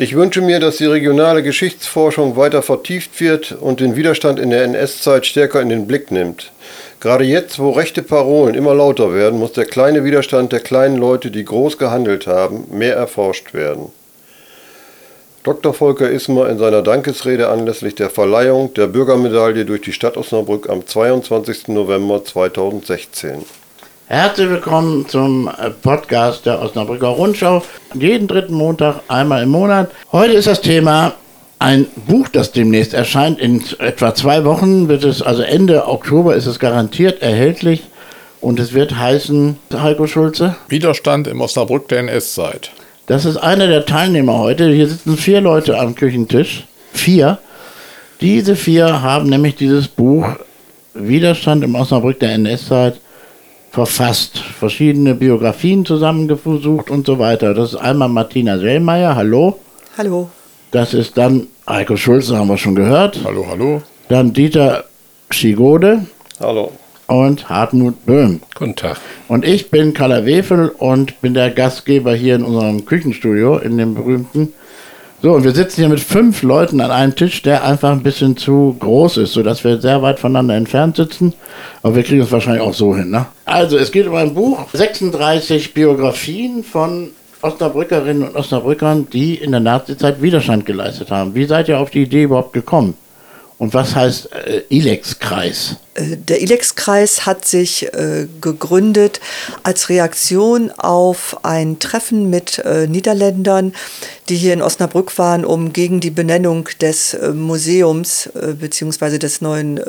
Ich wünsche mir, dass die regionale Geschichtsforschung weiter vertieft wird und den Widerstand in der NS-Zeit stärker in den Blick nimmt. Gerade jetzt, wo rechte Parolen immer lauter werden, muss der kleine Widerstand der kleinen Leute, die groß gehandelt haben, mehr erforscht werden. Dr. Volker Ismer in seiner Dankesrede anlässlich der Verleihung der Bürgermedaille durch die Stadt Osnabrück am 22. November 2016. Herzlich willkommen zum äh, Podcast der Osnabrücker Rundschau. Jeden dritten Montag, einmal im Monat. Heute ist das Thema ein Buch, das demnächst erscheint. In etwa zwei Wochen wird es, also Ende Oktober ist es garantiert erhältlich. Und es wird heißen, Heiko Schulze? Widerstand im Osnabrück der NS-Zeit. Das ist einer der Teilnehmer heute. Hier sitzen vier Leute am Küchentisch. Vier. Diese vier haben nämlich dieses Buch Widerstand im Osnabrück der NS-Zeit verfasst. Verschiedene Biografien zusammengesucht und so weiter. Das ist einmal Martina Sellmeier. Hallo. Hallo. Das ist dann Heiko Schulze, haben wir schon gehört. Hallo, hallo. Dann Dieter Schigode. Hallo. Und Hartmut Böhm. Guten Tag. Und ich bin Kalle Wefel und bin der Gastgeber hier in unserem Küchenstudio, in dem berühmten. So, und wir sitzen hier mit fünf Leuten an einem Tisch, der einfach ein bisschen zu groß ist, sodass wir sehr weit voneinander entfernt sitzen. Aber wir kriegen es wahrscheinlich auch so hin, ne? Also, es geht um ein Buch, 36 Biografien von Osnabrückerinnen und Osnabrückern, die in der Nazizeit Widerstand geleistet haben. Wie seid ihr auf die Idee überhaupt gekommen? Und was heißt äh, ILEX-Kreis? Äh, der ILEX-Kreis hat sich äh, gegründet als Reaktion auf ein Treffen mit äh, Niederländern, die hier in Osnabrück waren, um gegen die Benennung des äh, Museums äh, bzw. des neuen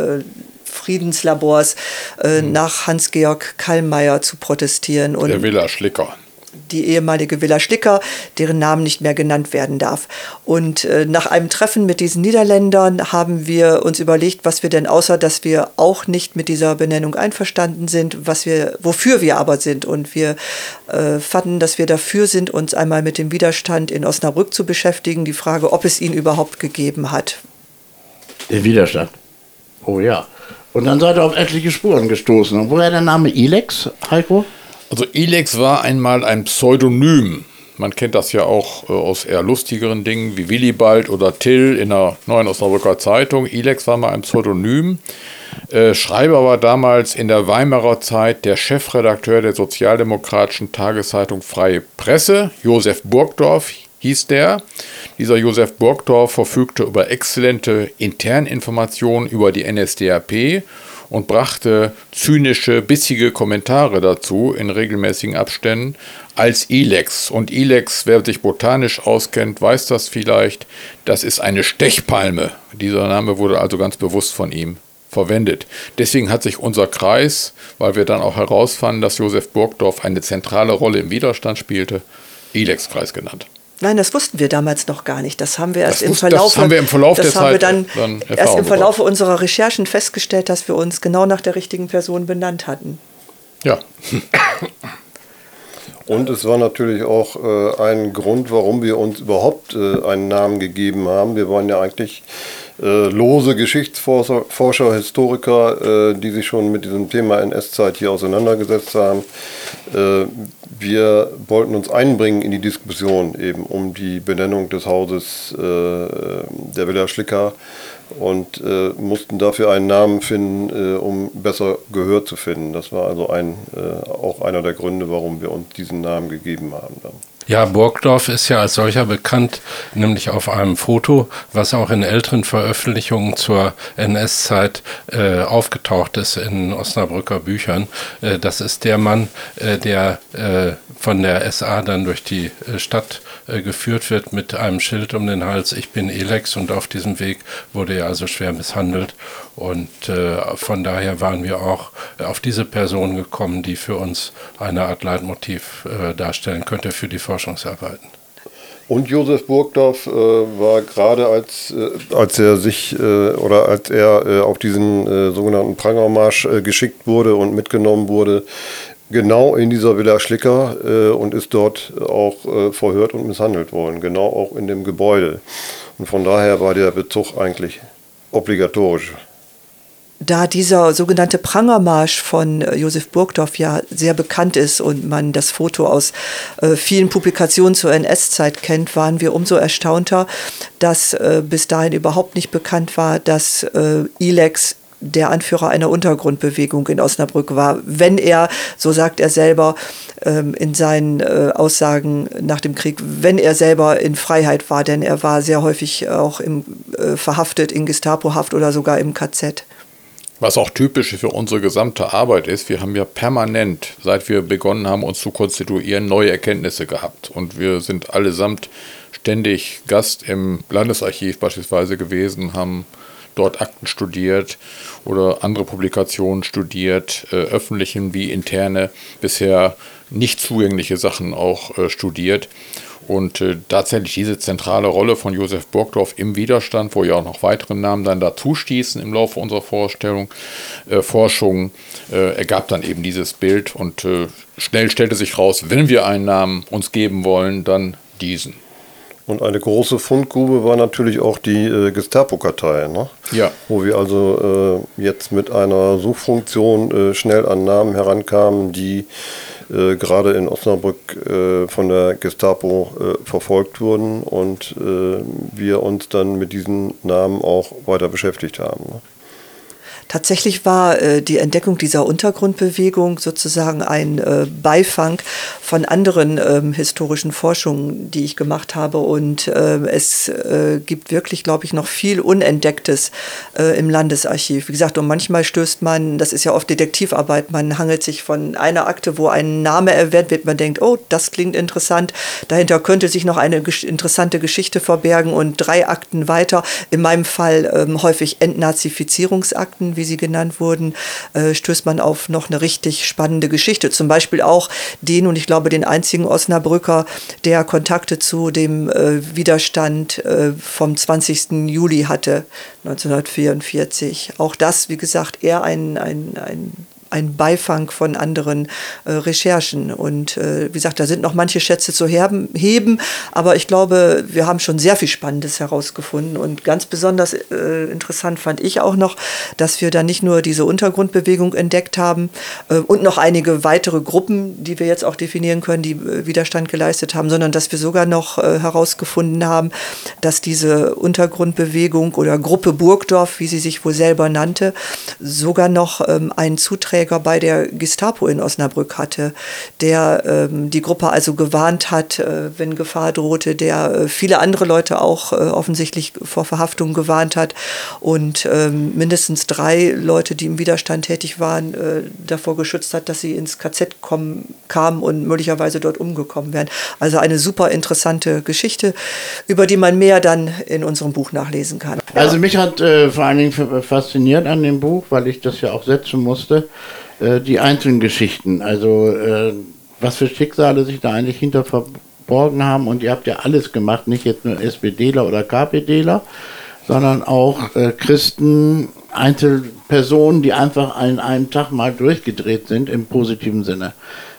Friedenslabors mhm. nach Hans-Georg Kallmeier zu protestieren. Und der Villa Schlicker die ehemalige Villa Schlicker, deren Namen nicht mehr genannt werden darf. Und äh, nach einem Treffen mit diesen Niederländern haben wir uns überlegt, was wir denn außer, dass wir auch nicht mit dieser Benennung einverstanden sind, was wir, wofür wir aber sind. Und wir äh, fanden, dass wir dafür sind, uns einmal mit dem Widerstand in Osnabrück zu beschäftigen, die Frage, ob es ihn überhaupt gegeben hat. Der Widerstand. Oh ja. Und dann seid ihr auf etliche Spuren gestoßen. Und woher der Name Ilex, Heiko? Also Ilex war einmal ein Pseudonym. Man kennt das ja auch äh, aus eher lustigeren Dingen wie Willibald oder Till in der Neuen Osnabrücker Zeitung. Ilex war mal ein Pseudonym. Äh, Schreiber war damals in der Weimarer Zeit der Chefredakteur der sozialdemokratischen Tageszeitung Freie Presse. Josef Burgdorf hieß der. Dieser Josef Burgdorf verfügte über exzellente Interninformationen über die NSDAP und brachte zynische, bissige Kommentare dazu in regelmäßigen Abständen als Ilex. Und Ilex, wer sich botanisch auskennt, weiß das vielleicht, das ist eine Stechpalme. Dieser Name wurde also ganz bewusst von ihm verwendet. Deswegen hat sich unser Kreis, weil wir dann auch herausfanden, dass Josef Burgdorf eine zentrale Rolle im Widerstand spielte, Ilex-Kreis genannt. Nein, das wussten wir damals noch gar nicht. Das haben wir erst das im Verlauf. Das haben wir im Verlauf das der haben Zeit wir dann, dann erst im Verlauf unserer Recherchen festgestellt, dass wir uns genau nach der richtigen Person benannt hatten. Ja. Und es war natürlich auch äh, ein Grund, warum wir uns überhaupt äh, einen Namen gegeben haben. Wir waren ja eigentlich äh, lose Geschichtsforscher, Forscher, Historiker, äh, die sich schon mit diesem Thema NS-Zeit hier auseinandergesetzt haben. Äh, wir wollten uns einbringen in die Diskussion eben um die Benennung des Hauses äh, der Villa Schlicker und äh, mussten dafür einen Namen finden, um besser Gehör zu finden. Das war also ein, auch einer der Gründe, warum wir uns diesen Namen gegeben haben. Dann. Ja, Burgdorf ist ja als solcher bekannt, nämlich auf einem Foto, was auch in älteren Veröffentlichungen zur NS-Zeit äh, aufgetaucht ist in Osnabrücker Büchern. Äh, das ist der Mann, äh, der äh, von der SA dann durch die äh, Stadt äh, geführt wird mit einem Schild um den Hals, ich bin Elex und auf diesem Weg wurde er also schwer misshandelt. Und von daher waren wir auch auf diese Person gekommen, die für uns eine Art Leitmotiv darstellen könnte für die Forschung. Forschungsarbeiten. Und Josef Burgdorf äh, war gerade als, äh, als er sich äh, oder als er äh, auf diesen äh, sogenannten Prangermarsch äh, geschickt wurde und mitgenommen wurde, genau in dieser Villa Schlicker und ist dort auch verhört und misshandelt worden, genau auch in dem Gebäude. Und von daher war der Bezug eigentlich obligatorisch. Da dieser sogenannte Prangermarsch von äh, Josef Burgdorf ja sehr bekannt ist und man das Foto aus äh, vielen Publikationen zur NS-Zeit kennt, waren wir umso erstaunter, dass äh, bis dahin überhaupt nicht bekannt war, dass äh, Ilex der Anführer einer Untergrundbewegung in Osnabrück war. Wenn er, so sagt er selber ähm, in seinen äh, Aussagen nach dem Krieg, wenn er selber in Freiheit war, denn er war sehr häufig auch im, äh, verhaftet in Gestapohaft oder sogar im KZ. Was auch typisch für unsere gesamte Arbeit ist, wir haben ja permanent, seit wir begonnen haben, uns zu konstituieren, neue Erkenntnisse gehabt. Und wir sind allesamt ständig Gast im Landesarchiv beispielsweise gewesen, haben dort Akten studiert oder andere Publikationen studiert, äh, öffentlichen wie interne, bisher nicht zugängliche Sachen auch äh, studiert. Und äh, tatsächlich diese zentrale Rolle von Josef Burgdorf im Widerstand, wo ja auch noch weitere Namen dann dazu stießen im Laufe unserer Vorstellung, äh, Forschung, äh, ergab dann eben dieses Bild. Und äh, schnell stellte sich raus, wenn wir einen Namen uns geben wollen, dann diesen. Und eine große Fundgrube war natürlich auch die äh, Gestapo-Kartei, ne? Ja. wo wir also äh, jetzt mit einer Suchfunktion äh, schnell an Namen herankamen, die äh, gerade in Osnabrück äh, von der Gestapo äh, verfolgt wurden und äh, wir uns dann mit diesen Namen auch weiter beschäftigt haben. Ne? Tatsächlich war äh, die Entdeckung dieser Untergrundbewegung sozusagen ein äh, Beifang von anderen ähm, historischen Forschungen, die ich gemacht habe. Und äh, es äh, gibt wirklich, glaube ich, noch viel Unentdecktes äh, im Landesarchiv. Wie gesagt, und manchmal stößt man, das ist ja oft Detektivarbeit, man hangelt sich von einer Akte, wo ein Name erwähnt wird, man denkt, oh, das klingt interessant, dahinter könnte sich noch eine gesch interessante Geschichte verbergen und drei Akten weiter, in meinem Fall ähm, häufig Entnazifizierungsakten, wie sie genannt wurden, äh, stößt man auf noch eine richtig spannende Geschichte. Zum Beispiel auch den, und ich glaube den einzigen Osnabrücker, der Kontakte zu dem äh, Widerstand äh, vom 20. Juli hatte, 1944. Auch das, wie gesagt, eher ein, ein, ein ein Beifang von anderen äh, Recherchen. Und äh, wie gesagt, da sind noch manche Schätze zu herben, heben, aber ich glaube, wir haben schon sehr viel Spannendes herausgefunden. Und ganz besonders äh, interessant fand ich auch noch, dass wir da nicht nur diese Untergrundbewegung entdeckt haben äh, und noch einige weitere Gruppen, die wir jetzt auch definieren können, die äh, Widerstand geleistet haben, sondern dass wir sogar noch äh, herausgefunden haben, dass diese Untergrundbewegung oder Gruppe Burgdorf, wie sie sich wohl selber nannte, sogar noch ähm, einen Zuträger Träger bei der Gestapo in Osnabrück hatte, der ähm, die Gruppe also gewarnt hat, äh, wenn Gefahr drohte, der äh, viele andere Leute auch äh, offensichtlich vor Verhaftung gewarnt hat und ähm, mindestens drei Leute, die im Widerstand tätig waren, äh, davor geschützt hat, dass sie ins KZ kommen, kamen und möglicherweise dort umgekommen wären. Also eine super interessante Geschichte, über die man mehr dann in unserem Buch nachlesen kann. Also mich hat äh, vor allen Dingen fasziniert an dem Buch, weil ich das ja auch setzen musste, äh, die einzelnen Geschichten. Also äh, was für Schicksale sich da eigentlich hinter verborgen haben. Und ihr habt ja alles gemacht, nicht jetzt nur SPDler oder KPDler, sondern auch äh, Christen, Einzelpersonen, die einfach an einem Tag mal durchgedreht sind im positiven Sinne.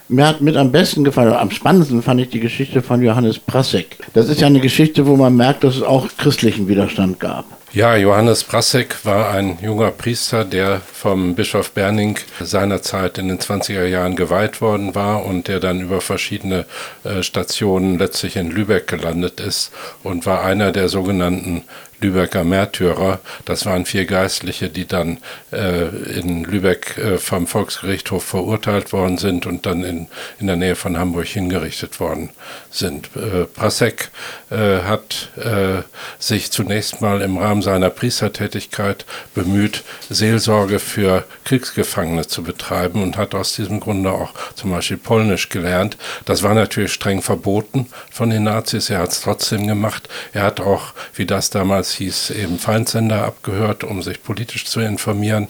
Mir hat mit am besten gefallen, am spannendsten fand ich die Geschichte von Johannes Prassek. Das ist ja eine Geschichte, wo man merkt, dass es auch christlichen Widerstand gab. Ja, Johannes Brassek war ein junger Priester, der vom Bischof Berning seinerzeit in den 20er Jahren geweiht worden war und der dann über verschiedene äh, Stationen letztlich in Lübeck gelandet ist und war einer der sogenannten Lübecker Märtyrer. Das waren vier Geistliche, die dann äh, in Lübeck äh, vom Volksgerichtshof verurteilt worden sind und dann in, in der Nähe von Hamburg hingerichtet worden sind. Äh, Prasek äh, hat äh, sich zunächst mal im Rahmen seiner Priestertätigkeit bemüht, Seelsorge für Kriegsgefangene zu betreiben und hat aus diesem Grunde auch zum Beispiel Polnisch gelernt. Das war natürlich streng verboten von den Nazis. Er hat es trotzdem gemacht. Er hat auch, wie das damals hieß, eben Feindsender abgehört, um sich politisch zu informieren.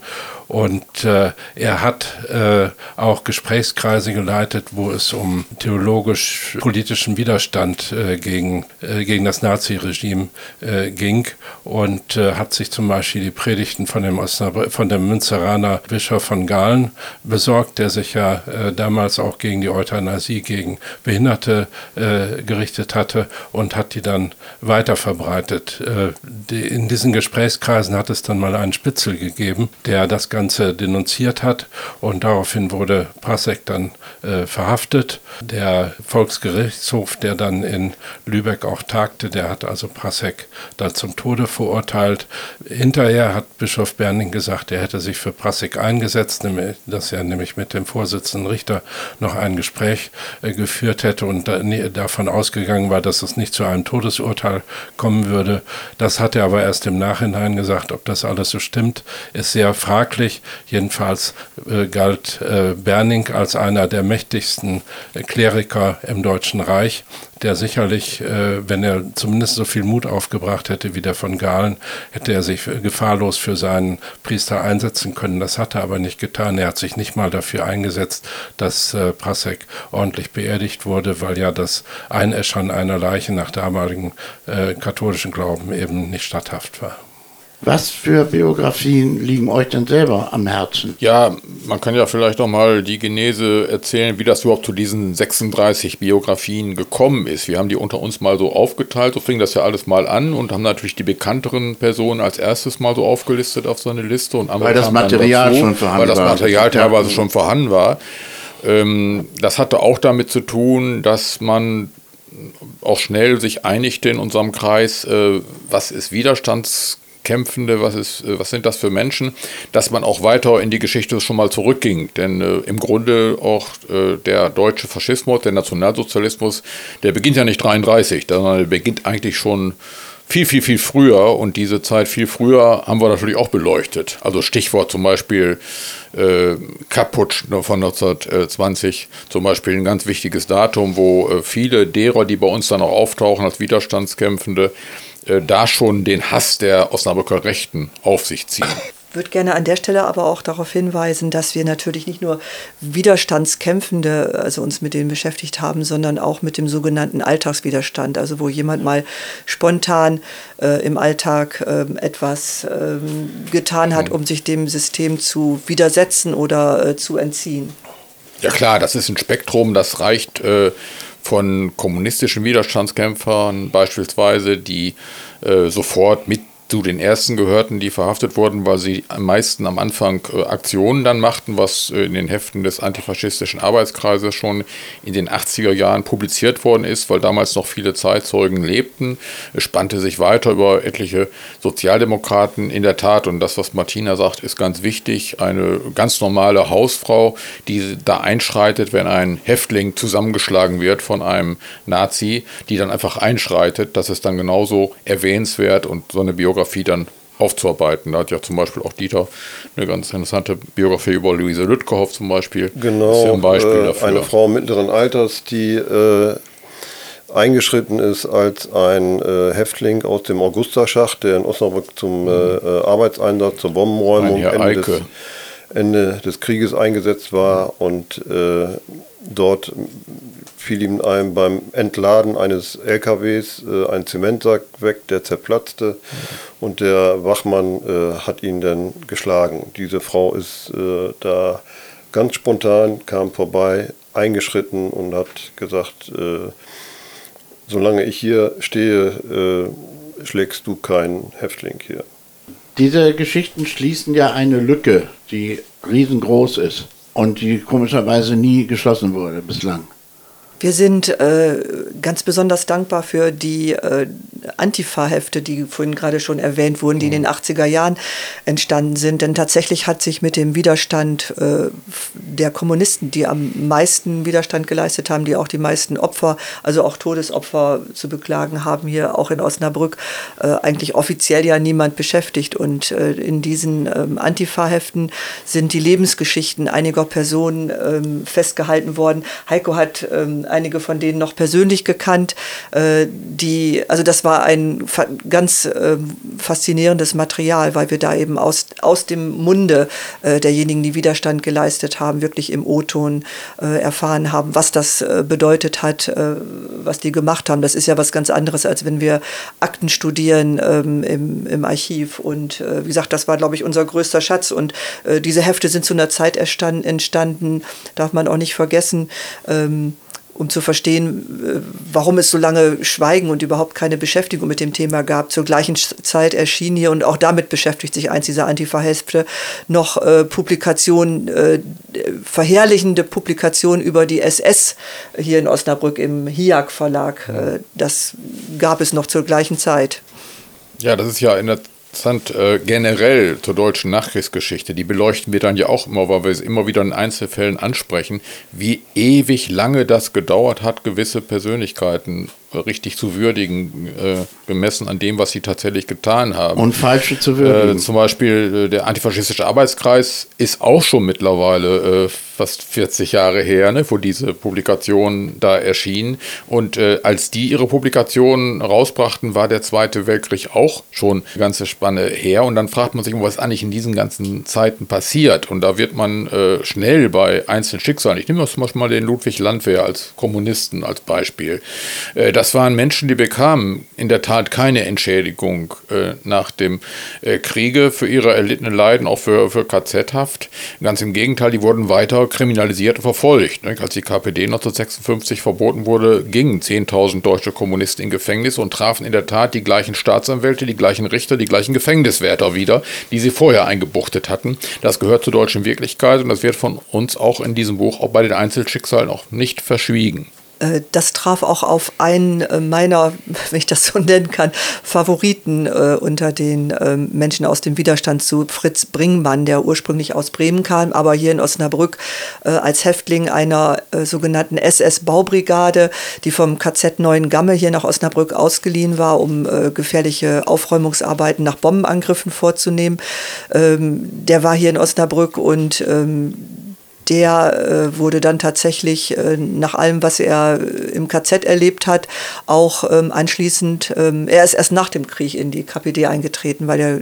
Und äh, er hat äh, auch Gesprächskreise geleitet, wo es um theologisch-politischen Widerstand äh, gegen, äh, gegen das Naziregime äh, ging und äh, hat sich zum Beispiel die Predigten von dem, von dem Münzeraner Bischof von Galen besorgt, der sich ja damals auch gegen die Euthanasie, gegen Behinderte gerichtet hatte und hat die dann weiter verbreitet. Die, in diesen Gesprächskreisen hat es dann mal einen Spitzel gegeben, der das Ganze denunziert hat und daraufhin wurde Prasek dann äh, verhaftet. Der Volksgerichtshof, der dann in Lübeck auch tagte, der hat also Prasek dann zum Tode verurteilt. Hinterher hat Bischof Berning gesagt, er hätte sich für Prasek eingesetzt, dass er nämlich mit dem Vorsitzenden Richter noch ein Gespräch äh, geführt hätte und da, nee, davon ausgegangen war, dass es nicht zu einem Todesurteil kommen würde. Das hat er aber erst im Nachhinein gesagt. Ob das alles so stimmt, ist sehr fraglich. Jedenfalls äh, galt äh, Berning als einer der mächtigsten Kleriker im Deutschen Reich der sicherlich, äh, wenn er zumindest so viel Mut aufgebracht hätte wie der von Galen, hätte er sich gefahrlos für seinen Priester einsetzen können. Das hat er aber nicht getan. Er hat sich nicht mal dafür eingesetzt, dass äh, Prasek ordentlich beerdigt wurde, weil ja das Einäschern einer Leiche nach damaligem äh, katholischen Glauben eben nicht statthaft war. Was für Biografien liegen euch denn selber am Herzen? Ja, man kann ja vielleicht noch mal die Genese erzählen, wie das überhaupt zu diesen 36 Biografien gekommen ist. Wir haben die unter uns mal so aufgeteilt, so fing das ja alles mal an und haben natürlich die bekannteren Personen als erstes mal so aufgelistet auf so eine Liste. Und weil das Material dazu, schon vorhanden war. Weil das Material teilweise schon vorhanden war. Ähm, das hatte auch damit zu tun, dass man auch schnell sich einigte in unserem Kreis, äh, was ist Widerstands Kämpfende, was, ist, äh, was sind das für Menschen, dass man auch weiter in die Geschichte schon mal zurückging. Denn äh, im Grunde auch äh, der deutsche Faschismus, der Nationalsozialismus, der beginnt ja nicht 33, sondern der beginnt eigentlich schon viel, viel, viel früher und diese Zeit viel früher haben wir natürlich auch beleuchtet. Also Stichwort zum Beispiel äh, Kaputsch von 1920, zum Beispiel ein ganz wichtiges Datum, wo äh, viele derer, die bei uns dann auch auftauchen als Widerstandskämpfende, äh, da schon den Hass der Osnabrücker Rechten auf sich ziehen. Ich würde gerne an der Stelle aber auch darauf hinweisen, dass wir natürlich nicht nur Widerstandskämpfende, also uns mit denen beschäftigt haben, sondern auch mit dem sogenannten Alltagswiderstand, also wo jemand mal spontan äh, im Alltag äh, etwas äh, getan hat, um sich dem System zu widersetzen oder äh, zu entziehen. Ja klar, das ist ein Spektrum, das reicht äh, von kommunistischen Widerstandskämpfern beispielsweise, die äh, sofort mit zu den ersten gehörten, die verhaftet wurden, weil sie am meisten am Anfang äh, Aktionen dann machten, was äh, in den Heften des antifaschistischen Arbeitskreises schon in den 80er Jahren publiziert worden ist, weil damals noch viele Zeitzeugen lebten. Es spannte sich weiter über etliche Sozialdemokraten in der Tat. Und das, was Martina sagt, ist ganz wichtig. Eine ganz normale Hausfrau, die da einschreitet, wenn ein Häftling zusammengeschlagen wird von einem Nazi, die dann einfach einschreitet. Das ist dann genauso erwähnenswert und so eine Biografie Biografie dann aufzuarbeiten. Da hat ja zum Beispiel auch Dieter eine ganz interessante Biografie über Luise Lütkehoff zum Beispiel. Genau, ja ein Beispiel äh, eine Frau mittleren Alters, die äh, eingeschritten ist als ein äh, Häftling aus dem Augusterschacht, der in Osnabrück zum äh, Arbeitseinsatz, zur Bombenräumung Ende des, Ende des, Krieges eingesetzt war und äh, dort fiel ihm ein, beim Entladen eines LKWs äh, ein Zementsack weg, der zerplatzte und der Wachmann äh, hat ihn dann geschlagen. Diese Frau ist äh, da ganz spontan, kam vorbei, eingeschritten und hat gesagt, äh, solange ich hier stehe, äh, schlägst du keinen Häftling hier. Diese Geschichten schließen ja eine Lücke, die riesengroß ist und die komischerweise nie geschlossen wurde bislang. Wir sind äh, ganz besonders dankbar für die äh, Antifa-Hefte, die vorhin gerade schon erwähnt wurden, die in den 80er mhm. Jahren entstanden sind. Denn tatsächlich hat sich mit dem Widerstand äh, der Kommunisten, die am meisten Widerstand geleistet haben, die auch die meisten Opfer, also auch Todesopfer zu beklagen haben, hier auch in Osnabrück, äh, eigentlich offiziell ja niemand beschäftigt. Und äh, in diesen ähm, Antifa-Heften sind die Lebensgeschichten einiger Personen ähm, festgehalten worden. Heiko hat ähm, einige von denen noch persönlich gekannt. Äh, die, also das war ein ganz äh, faszinierendes Material, weil wir da eben aus, aus dem Munde äh, derjenigen, die Widerstand geleistet haben, wirklich im O-Ton äh, erfahren haben, was das äh, bedeutet hat, äh, was die gemacht haben. Das ist ja was ganz anderes, als wenn wir Akten studieren ähm, im, im Archiv. Und wie gesagt, das war, glaube ich, unser größter Schatz. Und diese Hefte sind zu einer Zeit entstanden, darf man auch nicht vergessen. Ähm, um zu verstehen, äh, warum es so lange Schweigen und überhaupt keine Beschäftigung mit dem Thema gab. Zur gleichen Zeit erschien hier, und auch damit beschäftigt sich eins dieser Antifa-Hefte, noch äh, Publikationen, äh, verherrlichende Publikationen über die SS hier in Osnabrück im HIAC-Verlag. Äh, das gab es noch zur gleichen Zeit. Ja, das ist ja in der interessant äh, generell zur deutschen Nachkriegsgeschichte. Die beleuchten wir dann ja auch immer, weil wir es immer wieder in Einzelfällen ansprechen, wie ewig lange das gedauert hat, gewisse Persönlichkeiten richtig zu würdigen, äh, gemessen an dem, was sie tatsächlich getan haben. Und falsche zu würdigen. Äh, zum Beispiel äh, der antifaschistische Arbeitskreis ist auch schon mittlerweile äh, fast 40 Jahre her, ne, wo diese Publikation da erschien. Und äh, als die ihre Publikation rausbrachten, war der Zweite Weltkrieg auch schon eine ganze Spanne her. Und dann fragt man sich, was eigentlich in diesen ganzen Zeiten passiert. Und da wird man schnell bei einzelnen Schicksalen, ich nehme zum Beispiel mal den Ludwig Landwehr als Kommunisten als Beispiel, äh, das waren Menschen, die bekamen in der Tat keine Entschädigung äh, nach dem äh, Kriege für ihre erlittenen Leiden, auch für, für KZ-Haft. Ganz im Gegenteil, die wurden weiter kriminalisiert und verfolgt. Ne? Als die KPD 1956 verboten wurde, gingen 10.000 deutsche Kommunisten in Gefängnis und trafen in der Tat die gleichen Staatsanwälte, die gleichen Richter, die gleichen Gefängniswärter wieder, die sie vorher eingebuchtet hatten. Das gehört zur deutschen Wirklichkeit und das wird von uns auch in diesem Buch, auch bei den Einzelschicksalen, auch nicht verschwiegen. Äh, das traf auch auf einen äh, meiner, wenn ich das so nennen kann, Favoriten äh, unter den ähm, Menschen aus dem Widerstand zu Fritz Bringmann, der ursprünglich aus Bremen kam, aber hier in Osnabrück als Häftling einer sogenannten SS-Baubrigade, die vom KZ Neuengamme hier nach Osnabrück ausgeliehen war, um gefährliche Aufräumungsarbeiten nach Bombenangriffen vorzunehmen. Ähm, der war hier in Osnabrück und ähm, der äh, wurde dann tatsächlich äh, nach allem, was er im KZ erlebt hat, auch ähm, anschließend, ähm, er ist erst nach dem Krieg in die KPD eingetreten, weil er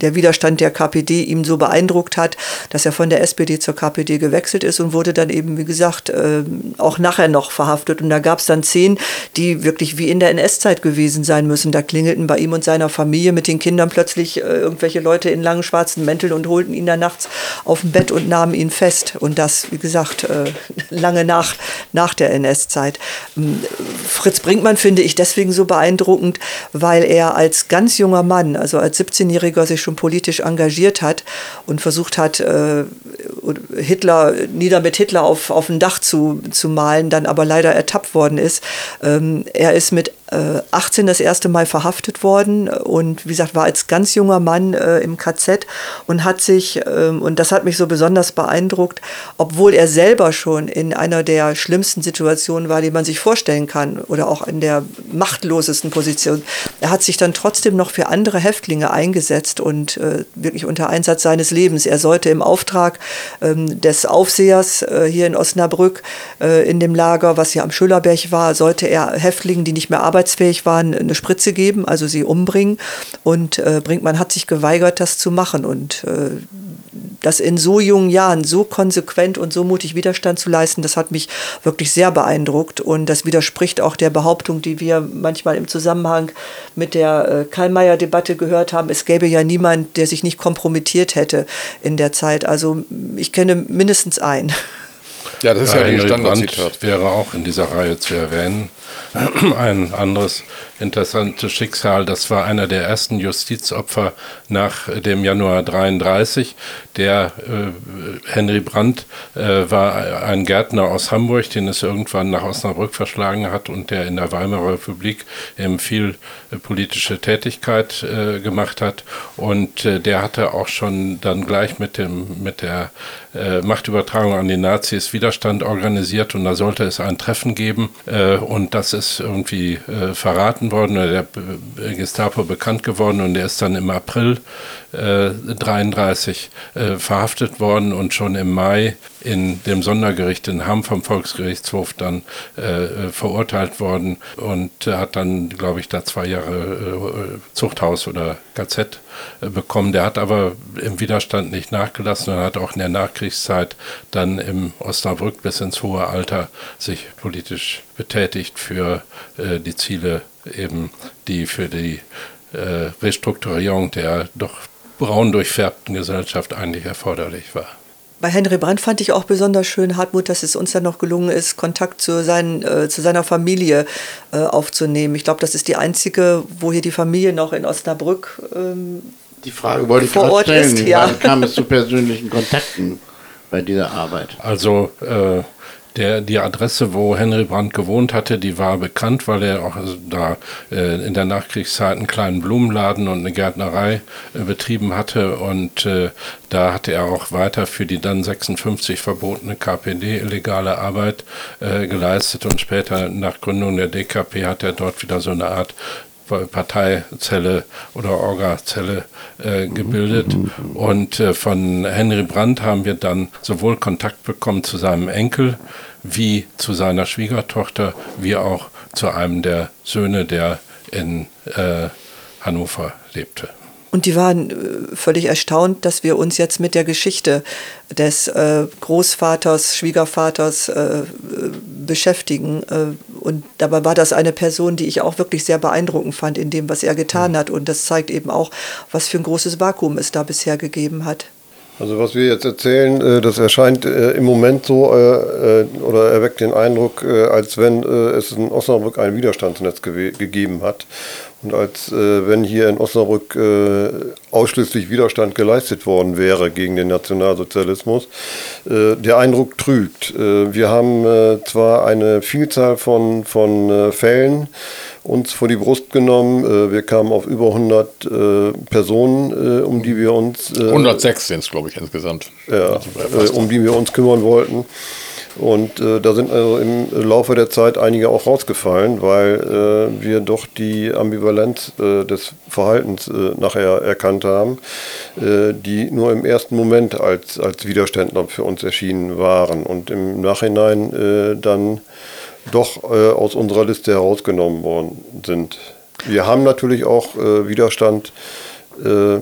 der Widerstand der KPD ihm so beeindruckt hat, dass er von der SPD zur KPD gewechselt ist und wurde dann eben, wie gesagt, äh, auch nachher noch verhaftet. Und da gab es dann Szenen, die wirklich wie in der NS-Zeit gewesen sein müssen. Da klingelten bei ihm und seiner Familie mit den Kindern plötzlich äh, irgendwelche Leute in langen schwarzen Mänteln und holten ihn dann nachts auf dem Bett und nahmen ihn fest. Und das, wie gesagt, äh, lange nach, nach der NS-Zeit. Ähm, Fritz Brinkmann finde ich deswegen so beeindruckend, weil er als ganz junger Mann, also als 17-Jähriger, sich schon schon politisch engagiert hat und versucht hat, äh, Hitler, nieder mit Hitler auf, auf ein Dach zu, zu malen, dann aber leider ertappt worden ist. Ähm, er ist mit 18 äh, das erste Mal verhaftet worden und wie gesagt, war als ganz junger Mann äh, im KZ und hat sich, ähm, und das hat mich so besonders beeindruckt, obwohl er selber schon in einer der schlimmsten Situationen war, die man sich vorstellen kann oder auch in der machtlosesten Position, er hat sich dann trotzdem noch für andere Häftlinge eingesetzt und äh, wirklich unter Einsatz seines Lebens. Er sollte im Auftrag des Aufsehers äh, hier in Osnabrück äh, in dem Lager, was hier am Schüllerberg war, sollte er Häftlingen, die nicht mehr arbeitsfähig waren, eine Spritze geben, also sie umbringen. Und äh, Brinkmann hat sich geweigert, das zu machen. Und das in so jungen Jahren so konsequent und so mutig Widerstand zu leisten, das hat mich wirklich sehr beeindruckt. Und das widerspricht auch der Behauptung, die wir manchmal im Zusammenhang mit der äh, Karl-Meyer-Debatte gehört haben. Es gäbe ja niemand, der sich nicht kompromittiert hätte in der Zeit. Also ich kenne mindestens einen. Ja, das ist ja, ja ein Standardzitat. Wäre auch in dieser Reihe zu erwähnen. Ein anderes interessantes Schicksal, das war einer der ersten Justizopfer nach dem Januar 33. Der äh, Henry Brandt äh, war ein Gärtner aus Hamburg, den es irgendwann nach Osnabrück verschlagen hat und der in der Weimarer Republik eben viel äh, politische Tätigkeit äh, gemacht hat. Und äh, der hatte auch schon dann gleich mit, dem, mit der äh, Machtübertragung an die Nazis Widerstand organisiert und da sollte es ein Treffen geben und das das ist irgendwie äh, verraten worden oder der Gestapo bekannt geworden und er ist dann im April äh, 33 äh, verhaftet worden und schon im Mai in dem Sondergericht in Hamm vom Volksgerichtshof dann äh, verurteilt worden und hat dann, glaube ich, da zwei Jahre äh, Zuchthaus oder KZ äh, bekommen. Der hat aber im Widerstand nicht nachgelassen und hat auch in der Nachkriegszeit dann im Osnabrück bis ins hohe Alter sich politisch betätigt für äh, die Ziele eben, die für die Restrukturierung der doch braun durchfärbten Gesellschaft eigentlich erforderlich war. Bei Henry Brandt fand ich auch besonders schön, Hartmut, dass es uns dann noch gelungen ist, Kontakt zu, seinen, äh, zu seiner Familie äh, aufzunehmen. Ich glaube, das ist die einzige, wo hier die Familie noch in Osnabrück ähm, die Frage wollte ich vor Ort stellen. ist. Ja. Wann kam es zu persönlichen Kontakten bei dieser Arbeit? Also äh, der, die Adresse, wo Henry Brandt gewohnt hatte, die war bekannt, weil er auch also da äh, in der Nachkriegszeit einen kleinen Blumenladen und eine Gärtnerei äh, betrieben hatte. Und äh, da hatte er auch weiter für die dann 56 verbotene KPD illegale Arbeit äh, geleistet. Und später nach Gründung der DKP hat er dort wieder so eine Art Parteizelle oder Orgazelle äh, gebildet. Und äh, von Henry Brandt haben wir dann sowohl Kontakt bekommen zu seinem Enkel wie zu seiner Schwiegertochter, wie auch zu einem der Söhne, der in äh, Hannover lebte. Und die waren äh, völlig erstaunt, dass wir uns jetzt mit der Geschichte des äh, Großvaters, Schwiegervaters äh, beschäftigen. Äh, und dabei war das eine Person, die ich auch wirklich sehr beeindruckend fand in dem, was er getan hat. Und das zeigt eben auch, was für ein großes Vakuum es da bisher gegeben hat. Also was wir jetzt erzählen, äh, das erscheint äh, im Moment so äh, oder erweckt den Eindruck, als wenn es in Osnabrück ein Widerstandsnetz gegeben hat und als wenn hier in Osnabrück ausschließlich Widerstand geleistet worden wäre gegen den Nationalsozialismus. Der Eindruck trügt. Wir haben zwar eine Vielzahl von, von Fällen, uns vor die Brust genommen. Äh, wir kamen auf über 100 äh, Personen, äh, um die wir uns... 106 sind es, glaube ich, insgesamt. Ja, um die wir uns kümmern wollten. Und äh, da sind also im Laufe der Zeit einige auch rausgefallen, weil äh, wir doch die Ambivalenz äh, des Verhaltens nachher erkannt haben, die nur im ersten Moment als, als Widerständler für uns erschienen waren und im Nachhinein dann doch äh, aus unserer Liste herausgenommen worden sind. Wir haben natürlich auch äh, Widerstand äh,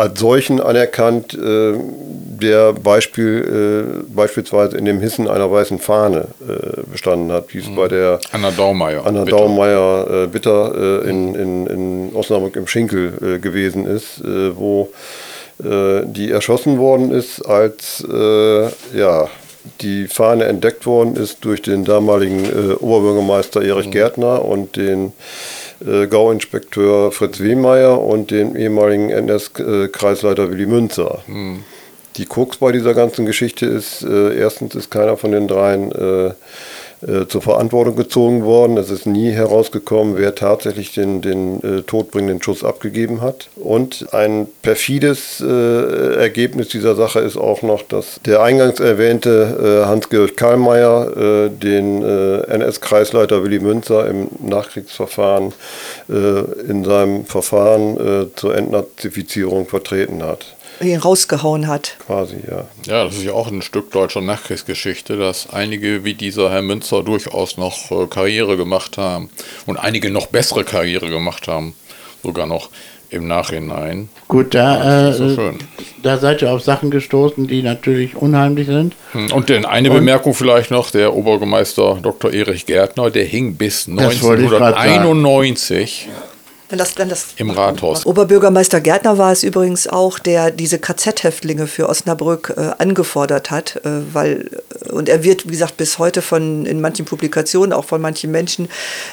als solchen anerkannt, äh, der Beispiel, äh, beispielsweise in dem Hissen einer weißen Fahne äh, bestanden hat, wie es mhm. bei der Anna Daumeier, Anna Bitter, Daumeier, Bitter in, in, in Osnabrück im Schinkel gewesen ist, wo die erschossen worden ist als ja, die Fahne entdeckt worden ist durch den damaligen äh, Oberbürgermeister Erich mhm. Gärtner und den äh, Gauinspekteur Fritz Wehmeier und den ehemaligen NS-Kreisleiter Willy Münzer. Mhm. Die Krux bei dieser ganzen Geschichte ist, äh, erstens ist keiner von den dreien äh, zur Verantwortung gezogen worden. Es ist nie herausgekommen, wer tatsächlich den, den äh, todbringenden Schuss abgegeben hat. Und ein perfides äh, Ergebnis dieser Sache ist auch noch, dass der eingangs erwähnte äh, Hans-Georg Karlmeier äh, den NS-Kreisleiter Willy Münzer im Nachkriegsverfahren in seinem Verfahren zur Entnazifizierung vertreten hat rausgehauen hat. Quasi, ja. Ja, das ist ja auch ein Stück deutscher Nachkriegsgeschichte, dass einige wie dieser Herr Münzer durchaus noch äh, Karriere gemacht haben und einige noch bessere Karriere gemacht haben, sogar noch im Nachhinein. Gut, da, so äh, da seid ihr auf Sachen gestoßen, die natürlich unheimlich sind. Hm, und denn eine und Bemerkung vielleicht noch, der Obergemeister Dr. Erich Gärtner, der hing bis 1991 wenn das, wenn das Im Rathaus. Oberbürgermeister Gärtner war es übrigens auch, der diese KZ-Häftlinge für Osnabrück äh, angefordert hat, äh, weil äh, und er wird, wie gesagt, bis heute von in manchen Publikationen, auch von manchen Menschen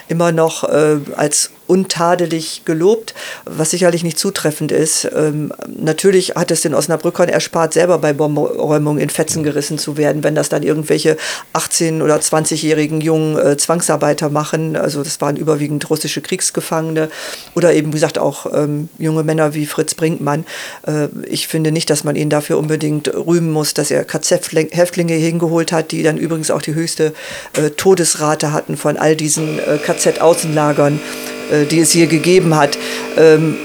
immer noch äh, als untadelig gelobt, was sicherlich nicht zutreffend ist. Ähm, natürlich hat es den Osnabrückern erspart, selber bei Bombenräumungen in Fetzen gerissen zu werden, wenn das dann irgendwelche 18- oder 20-jährigen jungen äh, Zwangsarbeiter machen. Also das waren überwiegend russische Kriegsgefangene oder eben, wie gesagt, auch ähm, junge Männer wie Fritz Brinkmann. Äh, ich finde nicht, dass man ihn dafür unbedingt rühmen muss, dass er KZ-Häftlinge hingeholt hat, die dann übrigens auch die höchste äh, Todesrate hatten von all diesen äh, KZ-Außenlagern. Äh, die es hier gegeben hat. Ähm,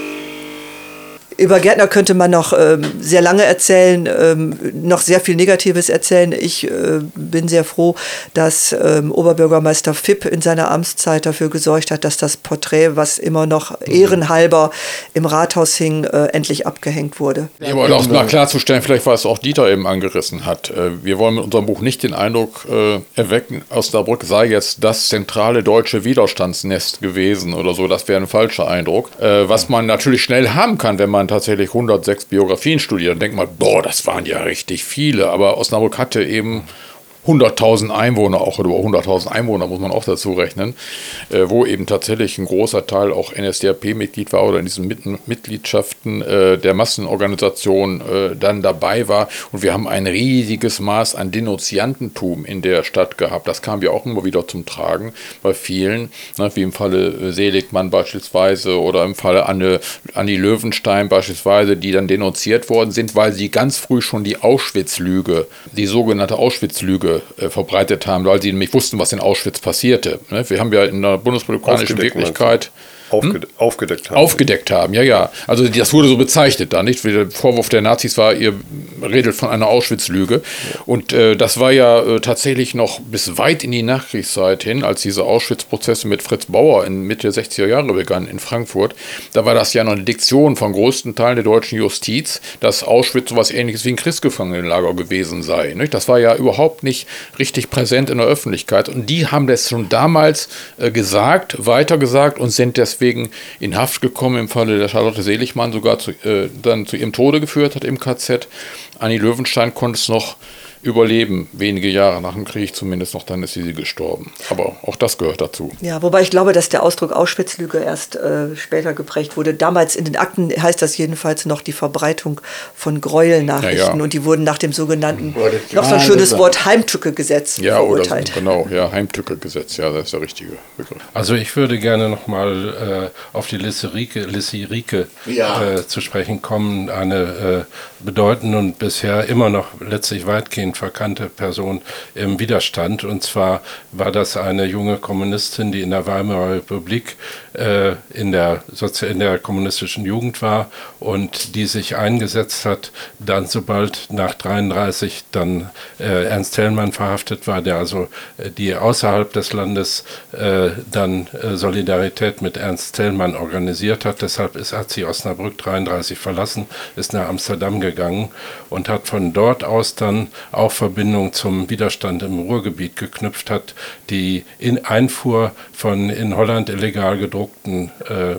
über Gärtner könnte man noch ähm, sehr lange erzählen, ähm, noch sehr viel Negatives erzählen. Ich äh, bin sehr froh, dass ähm, Oberbürgermeister Fipp in seiner Amtszeit dafür gesorgt hat, dass das Porträt, was immer noch ehrenhalber im Rathaus hing, äh, endlich abgehängt wurde. Ja, aber auch mal klarzustellen, vielleicht was auch Dieter eben angerissen hat. Äh, wir wollen mit unserem Buch nicht den Eindruck äh, erwecken, Osnabrück sei jetzt das zentrale deutsche Widerstandsnest gewesen oder so. Das wäre ein falscher Eindruck. Äh, was man natürlich schnell haben kann, wenn man tatsächlich 106 Biografien studiert, dann denkt man, boah, das waren ja richtig viele. Aber Osnabrück hatte eben 100.000 Einwohner, auch über 100.000 Einwohner muss man auch dazu rechnen, äh, wo eben tatsächlich ein großer Teil auch NSDAP-Mitglied war oder in diesen Mit Mitgliedschaften äh, der Massenorganisation äh, dann dabei war. Und wir haben ein riesiges Maß an Denunziantentum in der Stadt gehabt. Das kam ja auch immer wieder zum Tragen bei vielen, ne, wie im Falle äh, Seligmann beispielsweise oder im Falle Anne, Annie Löwenstein beispielsweise, die dann denunziert worden sind, weil sie ganz früh schon die Auschwitz-Lüge, die sogenannte Auschwitz-Lüge, äh, verbreitet haben, weil sie nämlich wussten, was in Auschwitz passierte. Ne? Wir haben ja in der bundespolitikanischen Wirklichkeit Aufgede hm? Aufgedeckt haben. Aufgedeckt haben, ja, ja. Also das wurde so bezeichnet da, nicht? Der Vorwurf der Nazis war, ihr redet von einer Auschwitz-Lüge. Ja. Und äh, das war ja äh, tatsächlich noch bis weit in die Nachkriegszeit hin, als diese Auschwitz-Prozesse mit Fritz Bauer in Mitte der 60er Jahre begannen in Frankfurt. Da war das ja noch eine Diktion von größten Teilen der deutschen Justiz, dass Auschwitz so was ähnliches wie ein Kriegsgefangenenlager gewesen sei. Nicht? Das war ja überhaupt nicht richtig präsent in der Öffentlichkeit. Und die haben das schon damals äh, gesagt, weitergesagt und sind deswegen deswegen in Haft gekommen, im Falle der Charlotte Seligmann sogar zu, äh, dann zu ihrem Tode geführt hat im KZ. Annie Löwenstein konnte es noch überleben, wenige Jahre nach dem Krieg zumindest noch, dann ist sie gestorben. Aber auch das gehört dazu. Ja, wobei ich glaube, dass der Ausdruck Auschwitz-Lüge erst äh, später geprägt wurde. Damals in den Akten heißt das jedenfalls noch die Verbreitung von Gräuelnachrichten ja, ja. und die wurden nach dem sogenannten, noch so ein schönes Wort, Heimtücke-Gesetz ja, verurteilt. Oder, genau, ja, Heimtücke-Gesetz, ja, das ist der richtige Begriff. Also ich würde gerne nochmal äh, auf die Lisse Rieke, Lisse Rieke ja. äh, zu sprechen kommen, eine äh, bedeutende und bisher immer noch letztlich weitgehend verkannte Person im Widerstand. Und zwar war das eine junge Kommunistin, die in der Weimarer Republik äh, in, der Sozi in der kommunistischen Jugend war und die sich eingesetzt hat, dann sobald nach 33 dann äh, Ernst Thälmann verhaftet war, der also äh, die außerhalb des Landes äh, dann äh, Solidarität mit Ernst Thälmann organisiert hat. Deshalb ist, hat sie Osnabrück 33 verlassen, ist nach Amsterdam gegangen und hat von dort aus dann auch Verbindung zum Widerstand im Ruhrgebiet geknüpft hat, die in Einfuhr von in Holland illegal gedruckten äh, äh,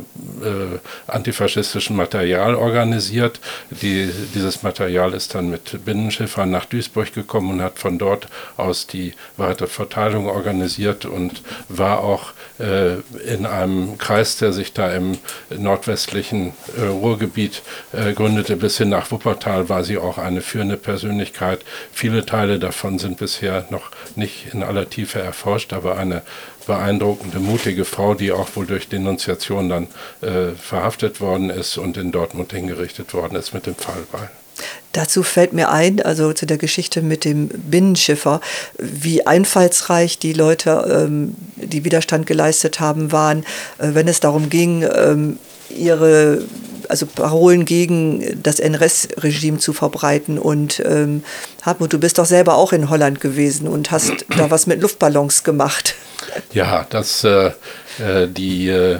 antifaschistischen Material organisiert. Die, dieses Material ist dann mit Binnenschiffern nach Duisburg gekommen und hat von dort aus die weitere Verteilung organisiert und war auch äh, in einem Kreis, der sich da im nordwestlichen äh, Ruhrgebiet äh, gründete, bis hin nach Wuppertal, war sie auch eine führende Persönlichkeit. Viele Teile davon sind bisher noch nicht in aller Tiefe erforscht, aber eine beeindruckende, mutige Frau, die auch wohl durch Denunziation dann äh, verhaftet worden ist und in Dortmund hingerichtet worden ist mit dem Fallbeil. Dazu fällt mir ein, also zu der Geschichte mit dem Binnenschiffer, wie einfallsreich die Leute, ähm, die Widerstand geleistet haben, waren, äh, wenn es darum ging, ähm, ihre also Parolen gegen das NRS-Regime zu verbreiten. Und ähm, Hartmut, du bist doch selber auch in Holland gewesen und hast da was mit Luftballons gemacht. Ja, das äh, äh die äh,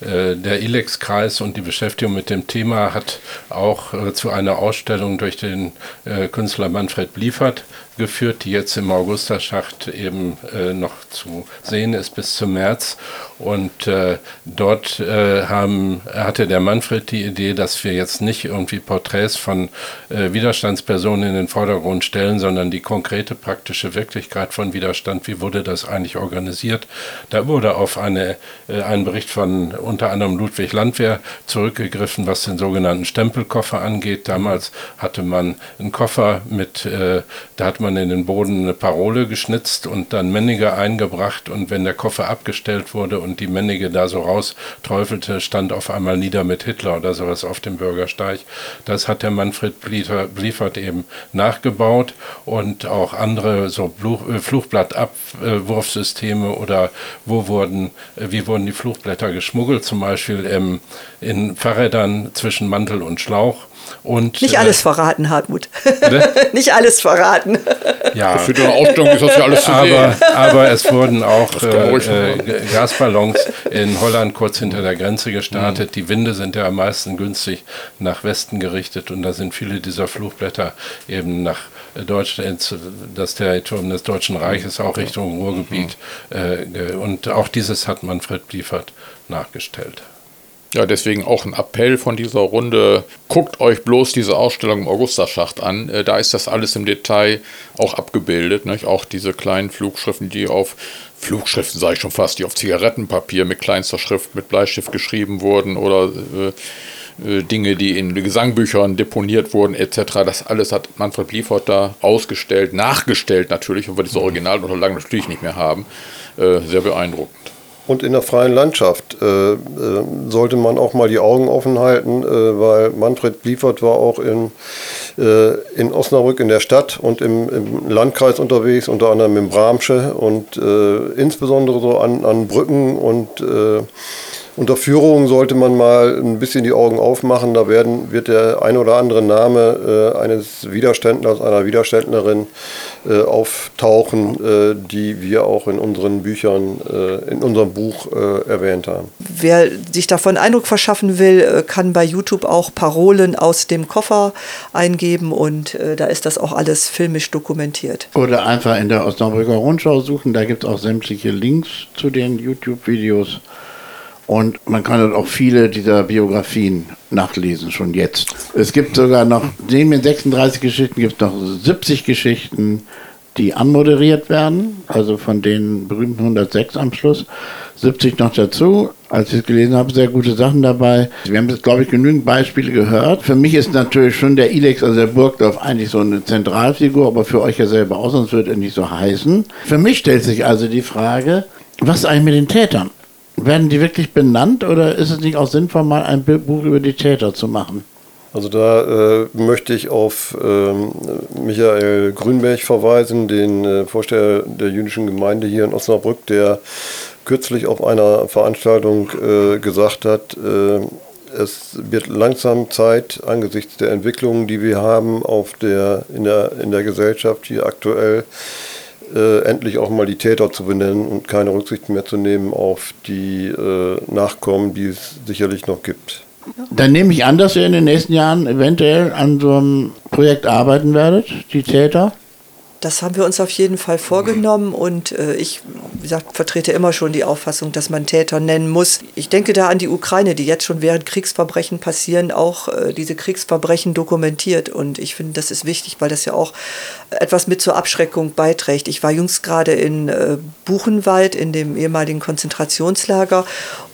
äh, der ILEX-Kreis und die Beschäftigung mit dem Thema hat auch äh, zu einer Ausstellung durch den äh, Künstler Manfred Bliefert geführt, die jetzt im Augusterschacht eben äh, noch zu sehen ist bis zum März. Und äh, dort äh, haben, hatte der Manfred die Idee, dass wir jetzt nicht irgendwie Porträts von äh, Widerstandspersonen in den Vordergrund stellen, sondern die konkrete praktische Wirklichkeit von Widerstand. Wie wurde das eigentlich organisiert? Da wurde auf eine, äh, einen Bericht von unter anderem Ludwig Landwehr zurückgegriffen, was den sogenannten Stempelkoffer angeht. Damals hatte man einen Koffer mit, äh, da hat man in den Boden eine Parole geschnitzt und dann Männige eingebracht und wenn der Koffer abgestellt wurde und die Männige da so rausträufelte, stand auf einmal nieder mit Hitler oder sowas auf dem Bürgersteig. Das hat der Manfred Bliefert eben nachgebaut und auch andere so äh, Fluchblattabwurfsysteme oder wo wurden, äh, wie wurden die Fluchblätter geschmuggelt, zum Beispiel im, in Fahrrädern zwischen Mantel und Schlauch. Und, Nicht alles äh, verraten, Hartmut. Nicht alles verraten. Ja, für die Ausstellung ist das ja alles zu aber. Aber es wurden auch äh, äh, Gasballons in Holland kurz hinter der Grenze gestartet. Mhm. Die Winde sind ja am meisten günstig nach Westen gerichtet und da sind viele dieser Flugblätter eben nach Deutschland, das Territorium des Deutschen Reiches auch Richtung Ruhrgebiet. Mhm. Äh, und auch dieses hat Manfred Bliefert nachgestellt. Ja, deswegen auch ein Appell von dieser Runde. Guckt euch bloß diese Ausstellung im Augusterschacht an. Äh, da ist das alles im Detail auch abgebildet. Nicht? Auch diese kleinen Flugschriften, die auf Flugschriften, sage ich schon fast, die auf Zigarettenpapier mit kleinster Schrift mit Bleistift geschrieben wurden oder äh, äh, Dinge, die in Gesangbüchern deponiert wurden, etc. Das alles hat Manfred Liefert da ausgestellt, nachgestellt natürlich, weil wir diese Originalunterlagen natürlich nicht mehr haben. Äh, sehr beeindruckend. Und in der freien Landschaft äh, äh, sollte man auch mal die Augen offen halten, äh, weil Manfred Liefert war auch in, äh, in Osnabrück in der Stadt und im, im, Landkreis unterwegs, unter anderem im Bramsche und äh, insbesondere so an, an Brücken und äh, unter Führung sollte man mal ein bisschen die Augen aufmachen. Da werden, wird der ein oder andere Name äh, eines Widerständlers, einer Widerständlerin äh, auftauchen, äh, die wir auch in unseren Büchern, äh, in unserem Buch äh, erwähnt haben. Wer sich davon Eindruck verschaffen will, äh, kann bei YouTube auch Parolen aus dem Koffer eingeben und da ist das auch alles filmisch dokumentiert. Oder einfach in der Osnabrücker Rundschau suchen, da gibt es auch sämtliche Links zu den YouTube-Videos. Und man kann dort auch viele dieser Biografien nachlesen, schon jetzt. Es gibt sogar noch, neben den 36 Geschichten gibt es noch 70 Geschichten, die anmoderiert werden, also von den berühmten 106 am Schluss. 70 noch dazu. Als ich es gelesen habe, sehr gute Sachen dabei. Wir haben jetzt, glaube ich, genügend Beispiele gehört. Für mich ist natürlich schon der Ilex, also der Burgdorf, eigentlich so eine Zentralfigur, aber für euch ja selber auch, sonst wird er nicht so heißen. Für mich stellt sich also die Frage, was eigentlich mit den Tätern? Werden die wirklich benannt oder ist es nicht auch sinnvoll, mal ein Buch über die Täter zu machen? Also da äh, möchte ich auf ähm, Michael Grünberg verweisen, den äh, Vorsteher der jüdischen Gemeinde hier in Osnabrück, der kürzlich auf einer Veranstaltung äh, gesagt hat, äh, es wird langsam Zeit angesichts der Entwicklungen, die wir haben auf der, in, der, in der Gesellschaft hier aktuell, äh, endlich auch mal die Täter zu benennen und keine Rücksicht mehr zu nehmen auf die äh, Nachkommen, die es sicherlich noch gibt. Dann nehme ich an, dass ihr in den nächsten Jahren eventuell an so einem Projekt arbeiten werdet, die Täter. Das haben wir uns auf jeden Fall vorgenommen und äh, ich, wie gesagt, vertrete immer schon die Auffassung, dass man Täter nennen muss. Ich denke da an die Ukraine, die jetzt schon während Kriegsverbrechen passieren, auch äh, diese Kriegsverbrechen dokumentiert und ich finde, das ist wichtig, weil das ja auch etwas mit zur Abschreckung beiträgt. Ich war jüngst gerade in äh, Buchenwald, in dem ehemaligen Konzentrationslager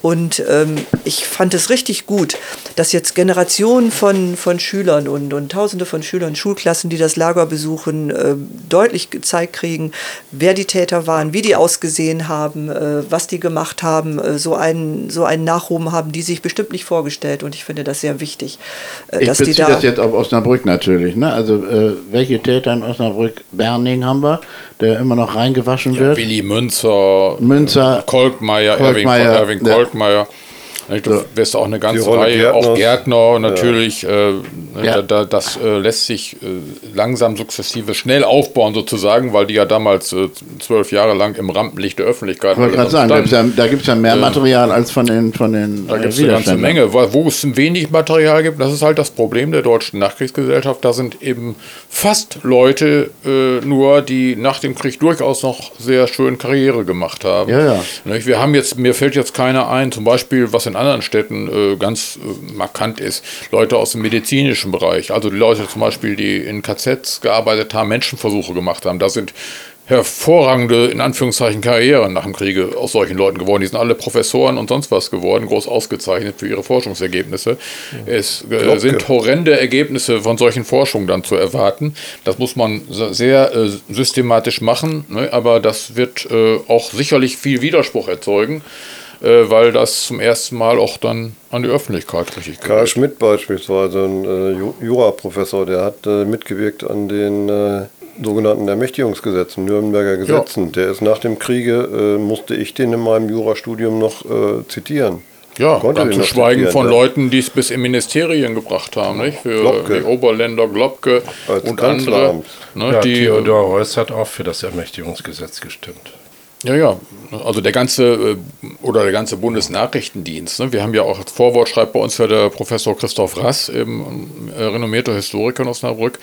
und ähm, ich fand es richtig gut, dass jetzt Generationen von, von Schülern und, und Tausende von Schülern, Schulklassen, die das Lager besuchen, äh, deutlich gezeigt kriegen, wer die Täter waren, wie die ausgesehen haben, äh, was die gemacht haben, äh, so, einen, so einen Nachruhm haben, die sich bestimmt nicht vorgestellt. Und ich finde das sehr wichtig. Äh, dass ich beziehe da das jetzt auf Osnabrück natürlich. Ne? Also äh, welche Täter in Osnabrück? Berning haben wir, der immer noch reingewaschen ja, wird. Willi Münzer, Münzer Kolkmeier, Kolkmeier Erwin, Erwin Kolkmeier. Stottmeier Du so. wirst auch eine ganze Reihe, Gärtners. auch Gärtner natürlich. Ja. Äh, ja. Da, da, das äh, lässt sich äh, langsam sukzessive schnell aufbauen sozusagen, weil die ja damals äh, zwölf Jahre lang im Rampenlicht der Öffentlichkeit waren. Ich wollte gerade sagen, da gibt es ja mehr Material als von den von den Da gibt es eine ganze Menge. Wo es wenig Material gibt, das ist halt das Problem der deutschen Nachkriegsgesellschaft. Da sind eben fast Leute äh, nur, die nach dem Krieg durchaus noch sehr schön Karriere gemacht haben. Ja, ja. Wir haben jetzt, mir fällt jetzt keiner ein, zum Beispiel, was in anderen Städten äh, ganz äh, markant ist, Leute aus dem medizinischen Bereich. Also die Leute zum Beispiel, die in KZs gearbeitet haben, Menschenversuche gemacht haben. Da sind hervorragende, in Anführungszeichen, Karrieren nach dem Kriege aus solchen Leuten geworden. Die sind alle Professoren und sonst was geworden, groß ausgezeichnet für ihre Forschungsergebnisse. Es äh, sind horrende Ergebnisse von solchen Forschungen dann zu erwarten. Das muss man sehr äh, systematisch machen, ne? aber das wird äh, auch sicherlich viel Widerspruch erzeugen äh, weil das zum ersten Mal auch dann an die Öffentlichkeit richtig geht. Karl Schmidt beispielsweise, ein äh, Juraprofessor, der hat äh, mitgewirkt an den äh, sogenannten Ermächtigungsgesetzen, Nürnberger Gesetzen. Ja. Der ist nach dem Kriege, äh, musste ich den in meinem Jurastudium noch äh, zitieren. Ja, ganz zu schweigen von ja. Leuten, die es bis in Ministerien gebracht haben, nicht? Für Globke. die Oberländer Globke Als und andere. Ne, ja, die, Theodor Heuss hat auch für das Ermächtigungsgesetz gestimmt. Ja, ja, also der ganze äh, oder der ganze Bundesnachrichtendienst. Ne? Wir haben ja auch als Vorwort schreibt bei uns ja der Professor Christoph Rass, eben, äh, renommierter Historiker in Osnabrück.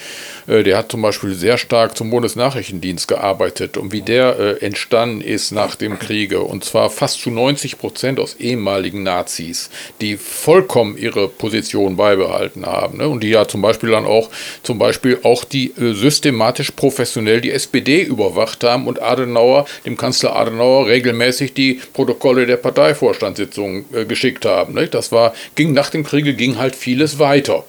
Äh, der hat zum Beispiel sehr stark zum Bundesnachrichtendienst gearbeitet und wie der äh, entstanden ist nach dem Kriege. Und zwar fast zu 90 Prozent aus ehemaligen Nazis, die vollkommen ihre Position beibehalten haben. Ne? Und die ja zum Beispiel dann auch, zum Beispiel auch die äh, systematisch professionell die SPD überwacht haben und Adenauer, dem Kanzler Kanzler Adenauer regelmäßig die Protokolle der Parteivorstandssitzungen äh, geschickt haben. Nicht? Das war, ging nach dem Kriege ging halt vieles weiter.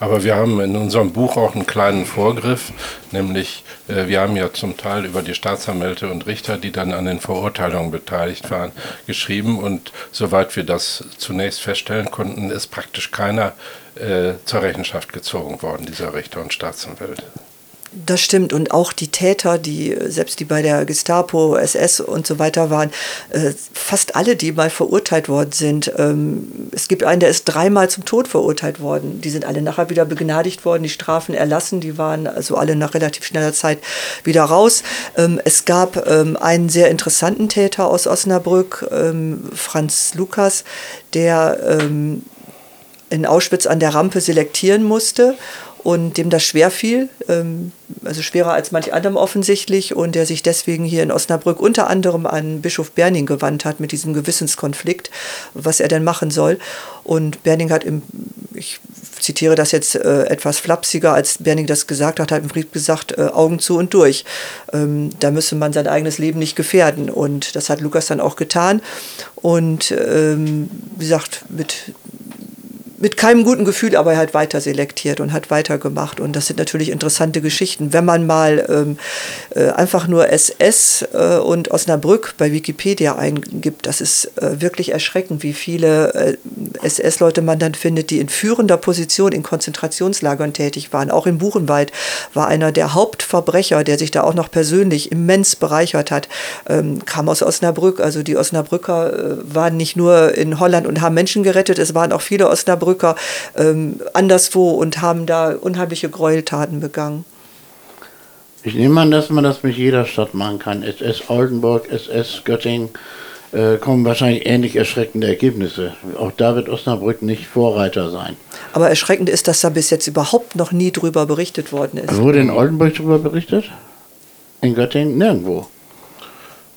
Aber wir haben in unserem Buch auch einen kleinen Vorgriff, nämlich äh, wir haben ja zum Teil über die Staatsanwälte und Richter, die dann an den Verurteilungen beteiligt waren, geschrieben. Und soweit wir das zunächst feststellen konnten, ist praktisch keiner äh, zur Rechenschaft gezogen worden, dieser Richter und Staatsanwälte. Das stimmt. Und auch die Täter, die selbst die bei der Gestapo, SS und so weiter waren, äh, fast alle, die mal verurteilt worden sind. Ähm, es gibt einen, der ist dreimal zum Tod verurteilt worden. Die sind alle nachher wieder begnadigt worden, die Strafen erlassen. Die waren also alle nach relativ schneller Zeit wieder raus. Ähm, es gab ähm, einen sehr interessanten Täter aus Osnabrück, Franz Lukas, der in Auschwitz an der Rampe selektieren musste und dem das schwer fiel, ähm, also schwerer als manch anderem offensichtlich, und der sich deswegen hier in Osnabrück unter anderem an Bischof Berning gewandt hat mit diesem Gewissenskonflikt, was er denn machen soll. Und Berning hat im, ich zitiere das jetzt äh, etwas flapsiger, als Berning das gesagt hat, hat im Brief gesagt, äh, Augen zu und durch. Ähm, da müsse man sein eigenes Leben nicht gefährden. Und das hat Lukas dann auch getan. Und ähm, wie gesagt, mit mit keinem guten Gefühl, aber er hat weiter selektiert und hat weitergemacht. Und das sind natürlich interessante Geschichten. Wenn man mal ähm, äh, einfach nur SS äh, und Osnabrück bei Wikipedia eingibt, das ist äh, wirklich erschreckend, wie viele äh, SS-Leute man dann findet, die in führender Position in Konzentrationslagern tätig waren. Auch in Buchenwald war einer der Hauptverbrecher, der sich da auch noch persönlich immens bereichert hat, ähm, kam aus Osnabrück. Also die Osnabrücker äh, waren nicht nur in Holland und haben Menschen gerettet, es waren auch viele Osnabrücker Osnabrücker ähm, anderswo und haben da unheimliche Gräueltaten begangen. Ich nehme an, dass man das mit jeder Stadt machen kann. SS Oldenburg, SS Göttingen äh, kommen wahrscheinlich ähnlich erschreckende Ergebnisse. Auch da wird Osnabrück nicht Vorreiter sein. Aber erschreckend ist, dass da bis jetzt überhaupt noch nie drüber berichtet worden ist. Wurde in Oldenburg drüber berichtet? In Göttingen? Nirgendwo.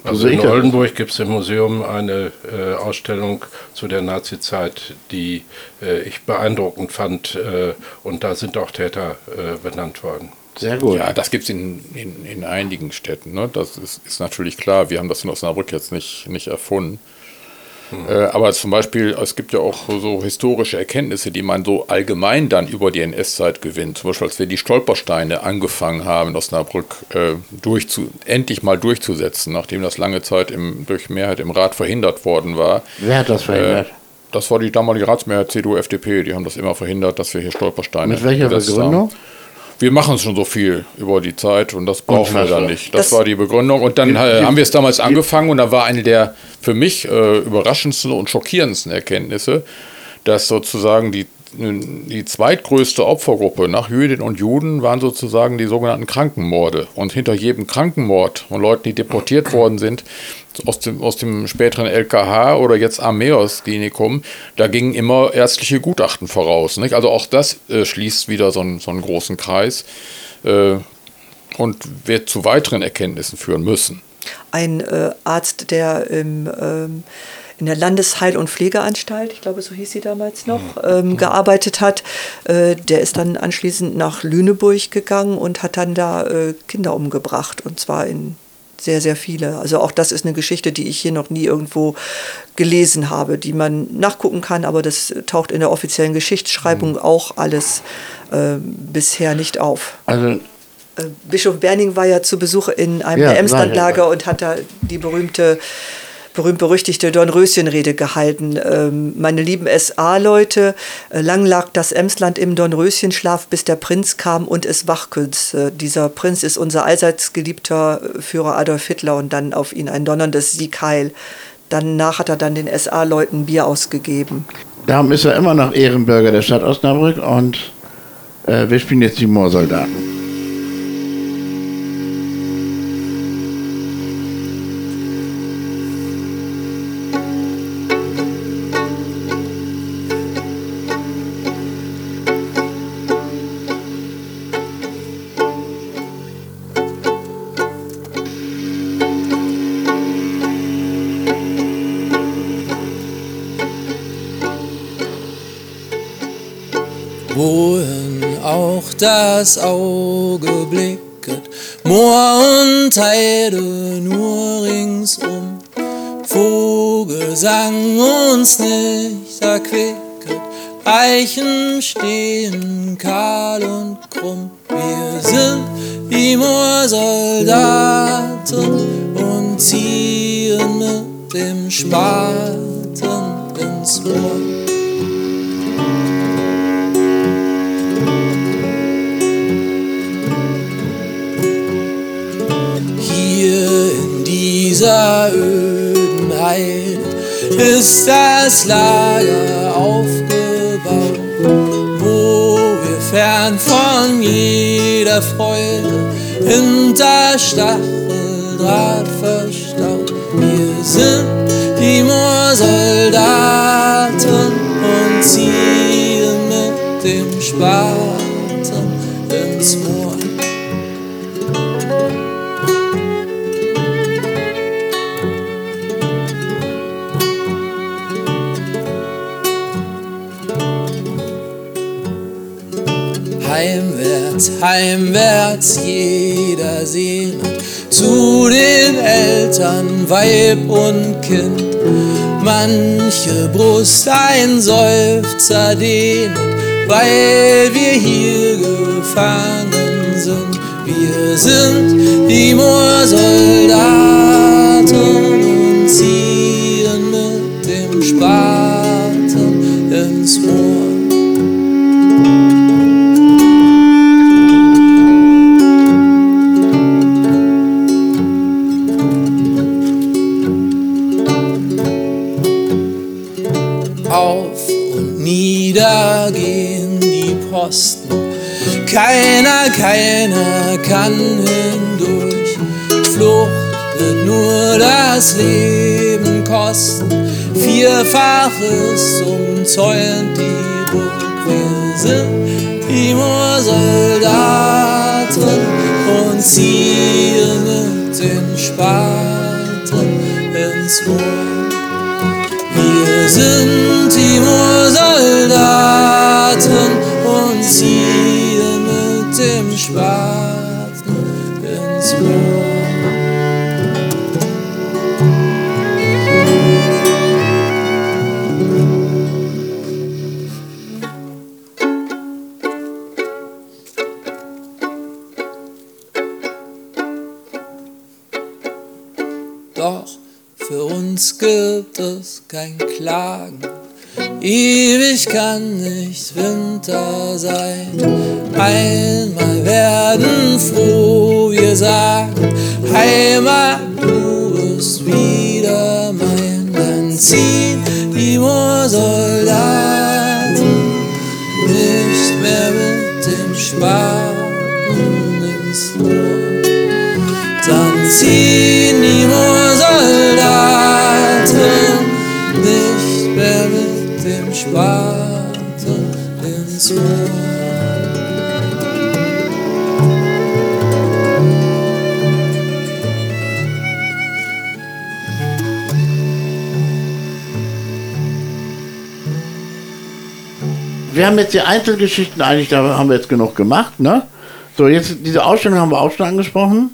Also in Oldenburg gibt es im Museum eine äh, Ausstellung zu der Nazizeit, die äh, ich beeindruckend fand. Äh, und da sind auch Täter äh, benannt worden. Sehr gut. Ja, das gibt es in, in, in, einigen Städten. Ne? Das ist, ist, natürlich klar. Wir haben das in Osnabrück jetzt nicht, nicht erfunden. Äh, aber zum Beispiel, es gibt ja auch so historische Erkenntnisse, die man so allgemein dann über die NS-Zeit gewinnt. Zum Beispiel, als wir die Stolpersteine angefangen haben in Osnabrück äh, durchzu, endlich mal durchzusetzen, nachdem das lange Zeit im, durch Mehrheit im Rat verhindert worden war. Wer hat das verhindert? Äh, das war die damalige Ratsmehrheit CDU, FDP. Die haben das immer verhindert, dass wir hier Stolpersteine Mit welcher Begründung? Haben. Wir machen schon so viel über die Zeit und das brauchen wir dann nicht. Das, Das- war die Begründung. Und dann äh, haben wir es damals angefangen und da war eine der für mich äh, überraschendsten und schockierendsten Erkenntnisse, dass sozusagen die, die zweitgrößte Opfergruppe nach Jüdinnen und Juden waren sozusagen die sogenannten Krankenmorde. Und hinter jedem Krankenmord von Leuten, die deportiert worden sind, aus dem, aus dem späteren LKH oder jetzt Armeos-Klinikum, da gingen immer ärztliche Gutachten voraus. Nicht? Also auch das äh, schließt wieder so einen, so einen großen Kreis äh, und wird zu weiteren Erkenntnissen führen müssen. Ein äh, Arzt, der im, ähm, in der Landesheil- und Pflegeanstalt, ich glaube, so hieß sie damals noch, ähm, gearbeitet hat, äh, der ist dann anschließend nach Lüneburg gegangen und hat dann da äh, Kinder umgebracht. Und zwar in sehr, sehr viele. Also auch das ist eine Geschichte, die ich hier noch nie irgendwo gelesen habe, die man nachgucken kann, aber das taucht in der offiziellen Geschichtsschreibung auch alles äh, bisher nicht auf. Also Äh, Bischof Berning war ja zu Besuch in einem Ja, Emslandlager und hat da die berühmte berühmt-berüchtigte Dornröschenrede gehalten. Ähm, meine lieben SA-Leute, äh, lang lag das Emsland im Dornröschenschlaf, bis der Prinz kam und es wachkünsste. Dieser Prinz ist unser allseits geliebter äh, Führer Adolf Hitler und dann auf ihn ein donnerndes Siegheil. Danach hat er dann den SA-Leuten Bier ausgegeben. darum ist er immer noch Ehrenbürger der Stadt Osnabrück und äh, wir spielen jetzt die Moorsoldaten. Wohin auch das Auge blicket, Moor und Heide nur ringsum. Vogelsang uns nicht erquicket, Eichen stehen kahl und krumm. Wir sind die Moorsoldaten und ziehen mit dem Spaten ins Moor. Hier in dieser öden Heide ist das Lager aufgebaut, wo wir fern von jeder Freude hinter Stacheldraht verstaut. Wir sind die Moorsoldaten und ziehen mit dem Spaten Heimwärts, heimwärts, jeder sehnt zu den Eltern, Weib und Kind. Manche Brust ein Seufzer dehnt, weil wir hier gefangen sind. Wir sind die Moorsoldaten und ziehen mit dem Spaten ins Moor. Kann hindurch. Flucht wird nur das Leben kosten. Vierfaches umzäunt die Burg. Wir sind die Moorsoldaten und ziehen mit den Spaten ins Moor. Wir sind ewig kann nicht Winter sein. Einmal werden froh wir sagen, Heimat, Rohr. Wir haben jetzt die Einzelgeschichten eigentlich, da haben wir jetzt genug gemacht, ne? So, jetzt diese Ausstellung haben wir auch schon angesprochen.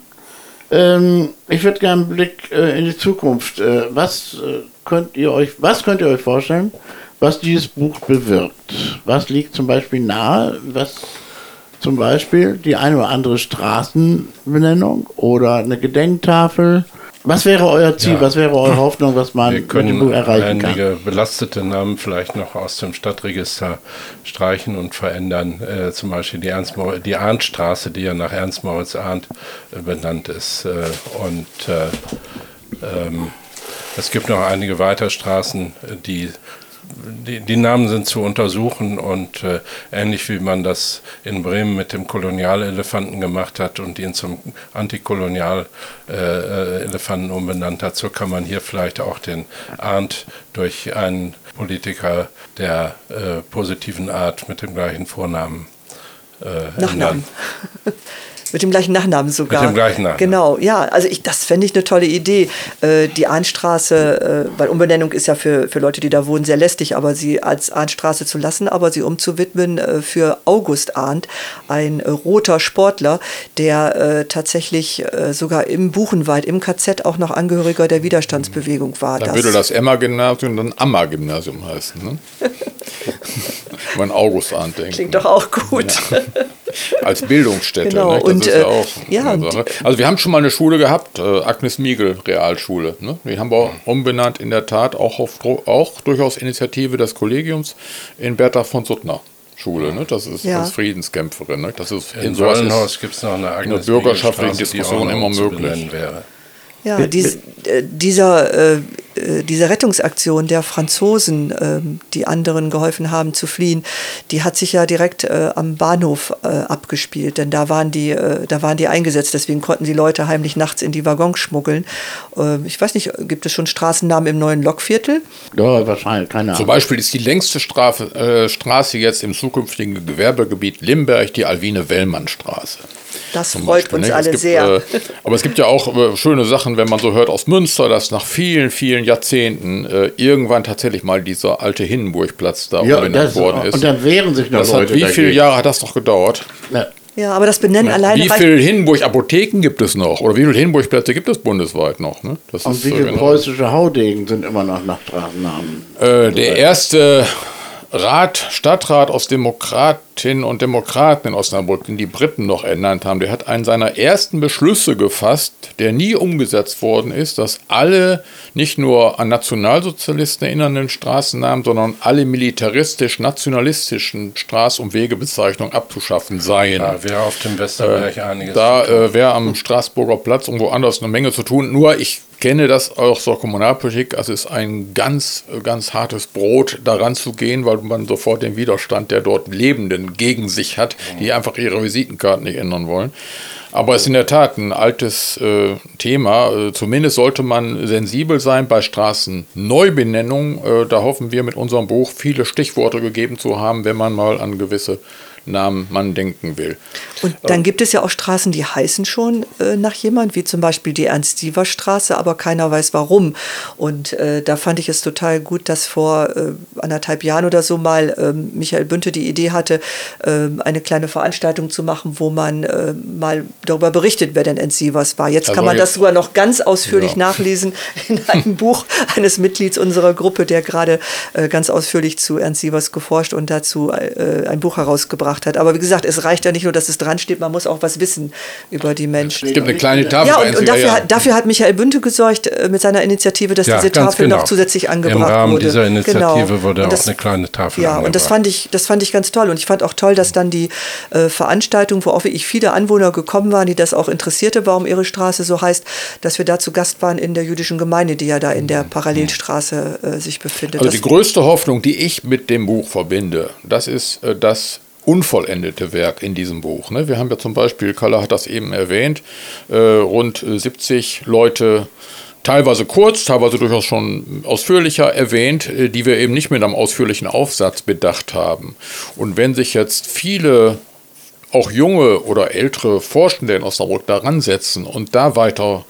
Ähm, ich würde gerne einen Blick äh, in die Zukunft. Äh, was äh, könnt ihr euch, was könnt ihr euch vorstellen, was dieses Buch bewirkt? Was liegt zum Beispiel nahe? Was zum Beispiel die eine oder andere Straßenbenennung oder eine Gedenktafel? Was wäre euer Ziel? Ja. Was wäre eure Hoffnung, was man mit dem Buch können erreichen kann? einige belastete Namen vielleicht noch aus dem Stadtregister streichen und verändern. Äh, zum Beispiel die, Ernst die Arndtstraße, die ja nach Ernst Moritz Arndt äh, benannt ist. Äh, und äh, ähm, es gibt noch einige weitere Straßen, die die, die Namen sind zu untersuchen und äh, ähnlich wie man das in Bremen mit dem Kolonialelefanten gemacht hat und ihn zum Antikolonialelefanten umbenannt hat, so kann man hier vielleicht auch den Arndt durch einen Politiker der äh, positiven Art mit dem gleichen Vornamen äh, Nachnamen. Mit dem gleichen Nachnamen sogar. Mit dem gleichen Nachnamen. Genau, ja. Also ich, das fände ich eine tolle Idee. Äh, die Ahnstraße, äh, weil Umbenennung ist ja für, für Leute, die da wohnen, sehr lästig, aber sie als Ahnstraße zu lassen, aber sie umzuwidmen äh, für August Arndt, ein äh, roter Sportler, der äh, tatsächlich äh, sogar im Buchenwald, im KZ auch noch Angehöriger der Widerstandsbewegung war. Dann würde das Emma-Gymnasium dann Amma-Gymnasium heißen. Ne? Wenn man August andenkt. Klingt doch auch gut. Ja. Als Bildungsstätte. Genau, Ne? Das und, ist äh, ja auch ja, eine Sache. Also wir haben schon mal eine Schule gehabt, äh, Agnes Miegel Realschule. Ne? Die haben wir umbenannt in der Tat auch, auf, auch durchaus Initiative des Kollegiums in Bertha von Suttner. Schule, ne? das ist Ja. als Friedenskämpferin. Ne? Das ist In sowas Sollenhaus gibt es noch eine eigene bürgerschaftlichen Diskussion immer möglich. Wäre. Ja, dies, äh, dieser, äh, äh, diese Rettungsaktion der Franzosen, ähm, die anderen geholfen haben zu fliehen, die hat sich ja direkt äh, am Bahnhof äh, abgespielt, denn da waren, die, äh, da waren die eingesetzt, deswegen konnten die Leute heimlich nachts in die Waggons schmuggeln. Äh, ich weiß nicht, gibt es schon Straßennamen im neuen Lokviertel? Ja, wahrscheinlich, keine Zum Ahnung. Beispiel ist die längste Strafe, äh, Straße jetzt im zukünftigen Gewerbegebiet Limberg die Alwine-Wellmann-Straße. Das zum freut Beispiel, uns ne? Alle gibt, sehr. Äh, aber es gibt ja auch äh, schöne Sachen, wenn man so hört aus Münster, dass nach vielen, vielen Jahrzehnten äh, irgendwann tatsächlich mal dieser alte Hindenburgplatz da Ja, umbenannt worden ist. und dann wehren sich noch das Leute hat, wie viele. Jahre hat das noch gedauert? Ja. ja, aber das Benennen alleine Wie viele Hindenburg-Apotheken gibt es noch? Oder wie viele Hindenburg-Plätze gibt es bundesweit noch? Ne? Das Und ist, wie viele genau. preußische Haudegen sind immer noch nach Straßennamen? Äh, der erste Rat, Stadtrat aus Demokratinnen und Demokraten in Osnabrück, den die Briten noch ernannt haben, der hat einen seiner ersten Beschlüsse gefasst, der nie umgesetzt worden ist, dass alle nicht nur an Nationalsozialisten erinnernden Straßennamen, sondern alle militaristisch-nationalistischen Straß- und Wegebezeichnungen abzuschaffen seien. Da wäre auf dem Westerberg einiges. Da äh, wäre am Straßburger Platz und woanders eine Menge zu tun. Nur ich kenne das auch zur Kommunalpolitik. Also es ist ein ganz, äh, ganz hartes Brot, daran zu gehen, weil man sofort den Widerstand der dort Lebenden gegen sich hat, die einfach ihre Visitenkarten nicht ändern wollen. Aber es ist in der Tat ein altes äh, Thema. Äh, zumindest sollte man sensibel sein bei Straßenneubenennungen. Äh, da hoffen wir mit unserem Buch viele Stichworte gegeben zu haben, wenn man mal an gewisse Namen man denken will. Und dann gibt es ja auch Straßen, die heißen schon äh, nach jemand, wie zum Beispiel die Ernst-Siever-Straße, aber keiner weiß warum. Und äh, da fand ich es total gut, dass vor äh, anderthalb Jahren oder so mal ähm, Michael Bünte die Idee hatte, ähm, eine kleine Veranstaltung zu machen, wo man äh, mal darüber berichtet, wer denn Ernst Sievers war. Jetzt Also kann man das jetzt- sogar noch ganz ausführlich Ja. nachlesen in einem Buch eines Mitglieds unserer Gruppe, der gerade äh, ganz ausführlich zu Ernst Sievers geforscht und dazu äh, ein Buch herausgebracht gemacht hat. Aber wie gesagt, es reicht ja nicht nur, dass es dran steht, man muss auch was wissen über die Menschen. Es gibt eine kleine Tafel. Ja, und, und dafür, ja. hat, dafür hat Michael Bünte gesorgt äh, mit seiner Initiative, dass Ja, diese Tafel genau. noch zusätzlich Im angebracht Rahmen wurde. dieser Initiative Genau. wurde Und auch das- eine kleine Tafel Ja, und das angebracht. fand ich, das fand ich ganz toll. Und ich fand auch toll, dass dann die äh, Veranstaltung, wo auch wirklich viele Anwohner gekommen waren, die das auch interessierte, warum ihre Straße so heißt, dass wir da zu Gast waren in der jüdischen Gemeinde, die ja da in der Parallelstraße äh, sich befindet. Also Das- die größte Hoffnung, die ich mit dem Buch verbinde, das ist äh, das unvollendete Werk in diesem Buch. Ne? Wir haben ja zum Beispiel, Kalle hat das eben erwähnt, äh, rund äh, 70 Leute, teilweise kurz, teilweise durchaus schon ausführlicher erwähnt, äh, die wir eben nicht mit einem ausführlichen Aufsatz bedacht haben. Und wenn sich jetzt viele auch junge oder ältere Forschende in Osnabrück daran setzen und da weiter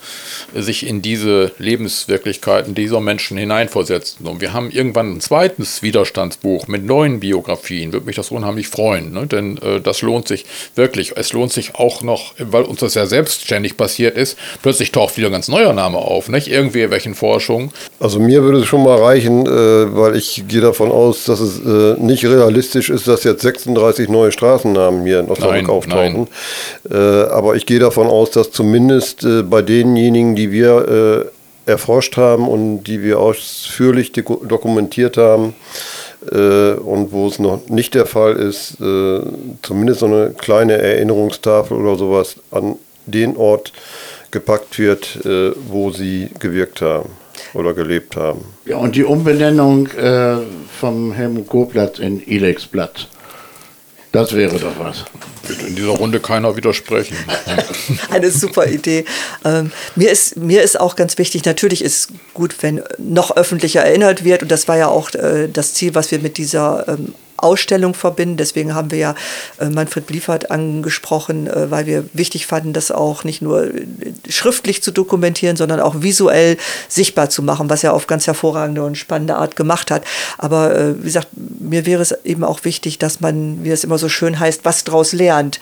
sich in diese Lebenswirklichkeiten dieser Menschen hineinversetzen. Und wir haben irgendwann ein zweites Widerstandsbuch mit neuen Biografien. Würde mich das unheimlich freuen, ne? denn äh, das lohnt sich wirklich. Es lohnt sich auch noch, weil uns das ja selbstständig passiert ist, plötzlich taucht wieder ein ganz neuer Name auf, nicht? Irgendwie welchen Forschung. Also mir würde es schon mal reichen, äh, weil ich gehe davon aus, dass es äh, nicht realistisch ist, dass jetzt 36 neue Straßennamen hier in Osnabrück Nein, auftauchen. Äh, aber ich gehe davon aus, dass zumindest äh, bei denjenigen, die wir äh, erforscht haben und die wir ausführlich doku- dokumentiert haben, äh, und wo es noch nicht der Fall ist, äh, zumindest so eine kleine Erinnerungstafel oder sowas an den Ort gepackt wird, äh, wo sie gewirkt haben oder gelebt haben. Ja, und die Umbenennung äh, vom Helmut Kohlplatz in Ilexplatz. Das wäre doch was. Wird in dieser Runde keiner widersprechen. Eine super Idee. Ähm, mir, ist, mir ist auch ganz wichtig, natürlich ist gut, wenn noch öffentlicher erinnert wird. Und das war ja auch äh, das Ziel, was wir mit dieser ähm, Ausstellung verbinden. Deswegen haben wir ja äh, Manfred Bliefert angesprochen, äh, weil wir wichtig fanden, das auch nicht nur äh, schriftlich zu dokumentieren, sondern auch visuell sichtbar zu machen, was er auf ganz hervorragende und spannende Art gemacht hat. Aber wie gesagt, mir wäre es eben auch wichtig, dass man, wie es immer so schön heißt, was draus lernt.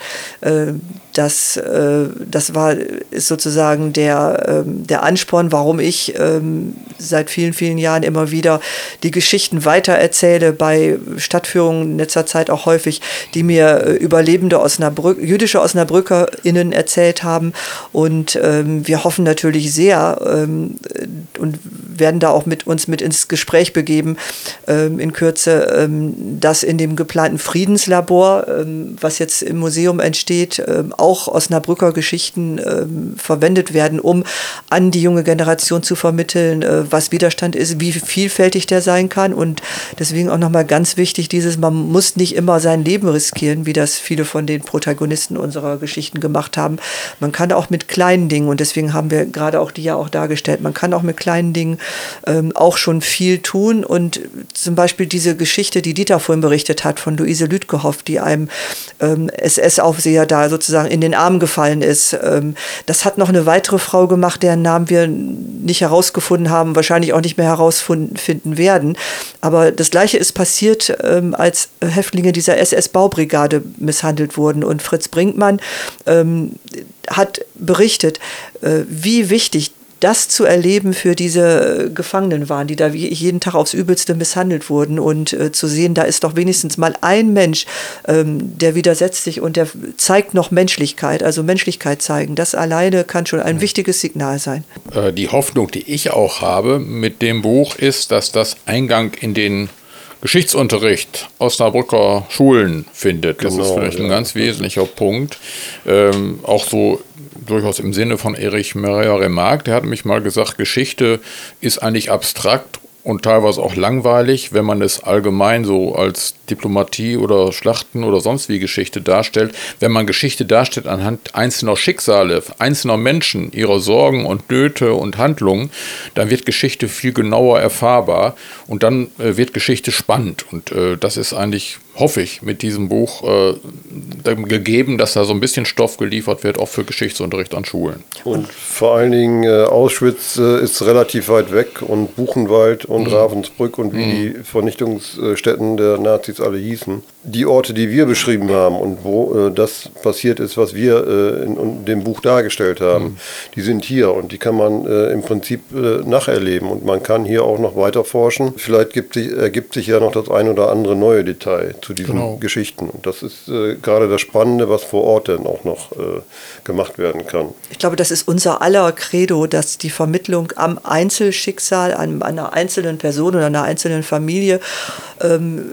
Das, das war ist sozusagen der, ähm, der Ansporn, warum ich ähm, seit vielen, vielen Jahren immer wieder die Geschichten weitererzähle, bei Stadtführungen in letzter Zeit auch häufig, die mir äh, Überlebende Osnabrück, jüdische OsnabrückerInnen erzählt haben. Und ähm, wir hoffen natürlich sehr ähm, und werden da auch mit uns mit ins Gespräch begeben ähm, in Kürze, ähm, dass in dem geplanten Friedenslabor, ähm, was jetzt im Museum entsteht, ähm, auch Osnabrücker Geschichten verwendet werden, um an die junge Generation zu vermitteln, äh, was Widerstand ist, wie vielfältig der sein kann. Und deswegen auch nochmal ganz wichtig, dieses, man muss nicht immer sein Leben riskieren, wie das viele von den Protagonisten unserer Geschichten gemacht haben. Man kann auch mit kleinen Dingen, und deswegen haben wir gerade auch die ja auch dargestellt, man kann auch mit kleinen Dingen ähm, auch schon viel tun. Und zum Beispiel diese Geschichte, die Dieter vorhin berichtet hat, von Luise Lütgehoff, die einem ähm, SS-Aufseher da sozusagen in den Arm gefallen ist. Ähm, das hat noch eine weitere Frau gemacht, deren Namen wir nicht herausgefunden haben, wahrscheinlich auch nicht mehr herausfinden werden. Aber das Gleiche ist passiert, ähm, als Häftlinge dieser SS-Baubrigade misshandelt wurden. Und Fritz Brinkmann ähm, hat berichtet, äh, wie wichtig das zu erleben für diese Gefangenen waren, die da jeden Tag aufs Übelste misshandelt wurden und äh, zu sehen, da ist doch wenigstens mal ein Mensch, ähm, der widersetzt sich und der zeigt noch Menschlichkeit, also Menschlichkeit zeigen. Das alleine kann schon ein wichtiges Signal sein. Äh, die Hoffnung, die ich auch habe mit dem Buch, ist, dass das Eingang in den Geschichtsunterricht Osnabrücker Schulen findet. Das ist Genau, vielleicht ein ja. ganz wesentlicher Punkt. Ähm, auch so durchaus im Sinne von Erich Maria Remarque, der hat mich mal gesagt, Geschichte ist eigentlich abstrakt und teilweise auch langweilig, wenn man es allgemein so als Diplomatie oder Schlachten oder sonst wie Geschichte darstellt. Wenn man Geschichte darstellt anhand einzelner Schicksale, einzelner Menschen, ihrer Sorgen und Nöte und Handlungen, dann wird Geschichte viel genauer erfahrbar und dann äh, wird Geschichte spannend. Und äh, das ist eigentlich, hoffe ich, mit diesem Buch äh, gegeben, dass da so ein bisschen Stoff geliefert wird, auch für Geschichtsunterricht an Schulen. Und vor allen Dingen äh, Auschwitz äh, ist relativ weit weg und Buchenwald und Ravensbrück und wie die Vernichtungsstätten der Nazis alle hießen. Die Orte, die wir beschrieben haben und wo äh, das passiert ist, was wir äh, in, in dem Buch dargestellt haben, die sind hier und die kann man äh, im Prinzip äh, nacherleben und man kann hier auch noch weiter forschen. Vielleicht gibt sich, ergibt sich ja noch das ein oder andere neue Detail zu diesen Genau. Geschichten. Und das ist äh, gerade das Spannende, was vor Ort dann auch noch äh, gemacht werden kann. Ich glaube, das ist unser aller Credo, dass die Vermittlung am Einzelschicksal, an einer einzelnen Person oder einer einzelnen Familie ähm,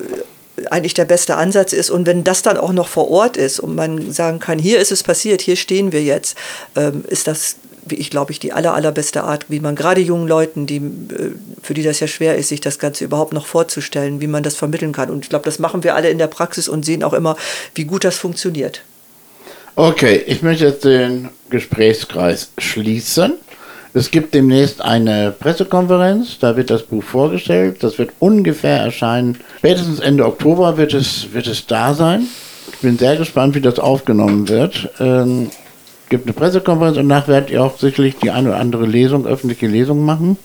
eigentlich der beste Ansatz ist. Und wenn das dann auch noch vor Ort ist und man sagen kann, hier ist es passiert, hier stehen wir jetzt, ähm, ist das, wie ich glaube ich, die aller, allerbeste Art, wie man gerade jungen Leuten, die, äh, für die das ja schwer ist, sich das Ganze überhaupt noch vorzustellen, wie man das vermitteln kann. Und ich glaube, das machen wir alle in der Praxis und sehen auch immer, wie gut das funktioniert. Okay, ich möchte jetzt den Gesprächskreis schließen. Es gibt demnächst eine Pressekonferenz, da wird das Buch vorgestellt. Das wird ungefähr erscheinen. Spätestens Ende Oktober wird es, wird es da sein. Ich bin sehr gespannt, wie das aufgenommen wird. Ähm, gibt eine Pressekonferenz und danach werdet ihr auch sicherlich die eine oder andere Lesung, öffentliche Lesung machen.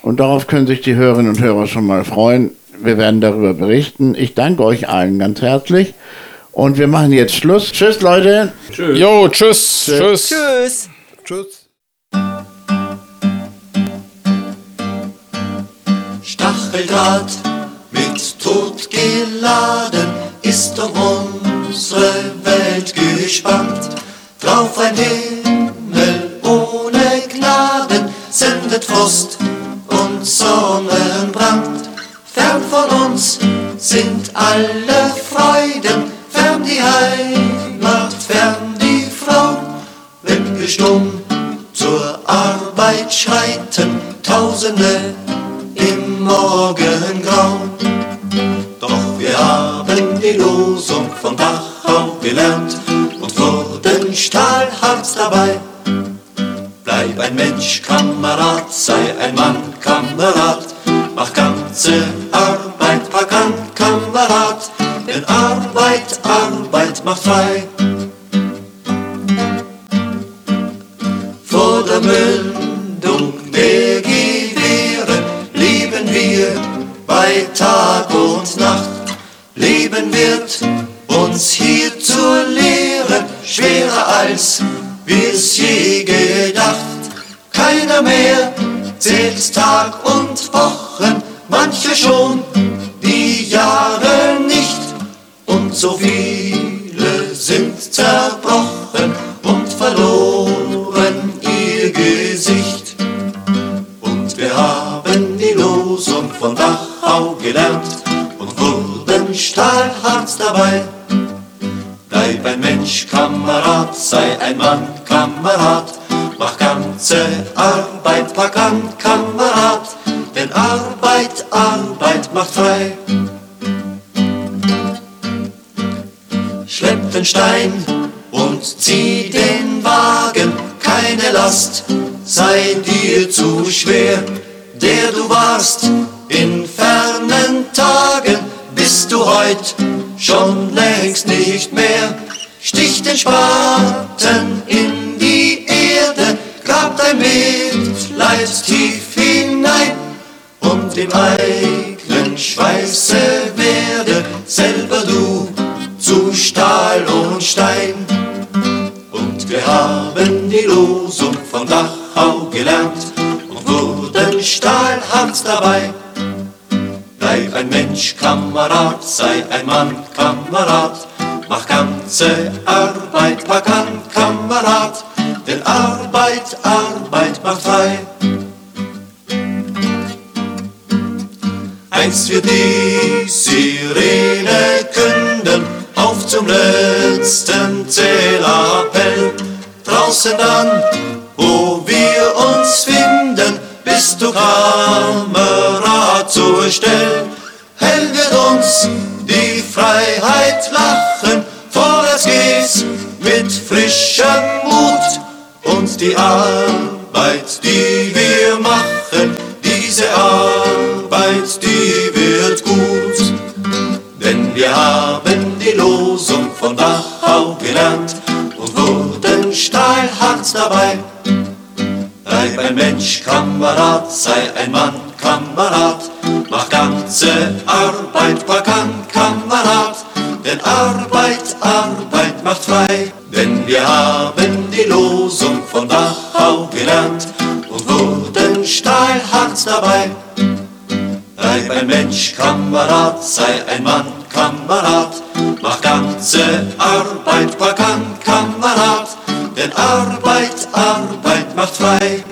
Und darauf können sich die Hörerinnen und Hörer schon mal freuen. Wir werden darüber berichten. Ich danke euch allen ganz herzlich. Und wir machen jetzt Schluss. Tschüss, Leute. Jo, tschüss. Tschüss. Tschüss! Tschüss. Stacheldraht mit Tod geladen ist um unsere Welt gespannt. Drauf ein Himmel ohne Gnaden sendet Frost und Sonnenbrand. Fern von uns sind alle Freuden, fern die Heimat, fern die Frau. Wenn wir stumm zur Arbeit schreiten, Tausende im Morgengrau. Doch wir haben die Losung von Dachau gelernt stahlhart dabei. Bleib ein Mensch, Kamerad, sei ein Mann, Kamerad, mach ganze Arbeit, pack an, Kamerad, denn Arbeit, Arbeit macht frei. Vor der Mündung der Gewehre leben wir bei Tag und Nacht. Leben wird uns hier schwerer als wir's je gedacht. Keiner mehr zählt Tag und Wochen, manche schon die Jahre nicht. Und so viele sind zerbrochen und verloren ihr Gesicht. Und wir haben die Losung von Dachau gelernt und wurden stahlhart dabei. Bleib ein Mensch, Kamerad, sei ein Mann, Kamerad, mach ganze Arbeit, pack an, Kamerad, denn Arbeit, Arbeit macht frei. Schlepp den Stein und zieh den Wagen, keine Last. Sei dir zu schwer, der du warst. In fernen Tagen, bist du heut schon längst nicht mehr. Stich den Spaten in die Erde, grab dein Mitleid tief hinein und im eigenen sei ein Mann, Kamerad, mach ganze Arbeit, pack an, Kamerad, denn Arbeit, Arbeit macht frei. Einst wird die Sirene künden, auf zum letzten Zählappell. Draußen dann, wo wir uns finden, bist du Kamerad zur Stell. Die Freiheit lachen, vorwärts geht's mit frischem Mut und die Arbeit, die wir machen, diese Arbeit, die wird gut. Denn wir haben die Losung von Dachau gelernt und wurden stahlhart dabei. Bleib ein Mensch, Kamerad, sei ein Mann, Kamerad, mach ganze Arbeit, pack an, Kamerad, denn Arbeit, Arbeit macht frei. Denn wir haben die Losung von Dachau gelernt und wurden stahlhart dabei. Bleib ein Mensch, Kamerad, sei ein Mann, Kamerad. Mach ganze Arbeit, Pack an, Kamerad. Denn Arbeit, Arbeit macht frei.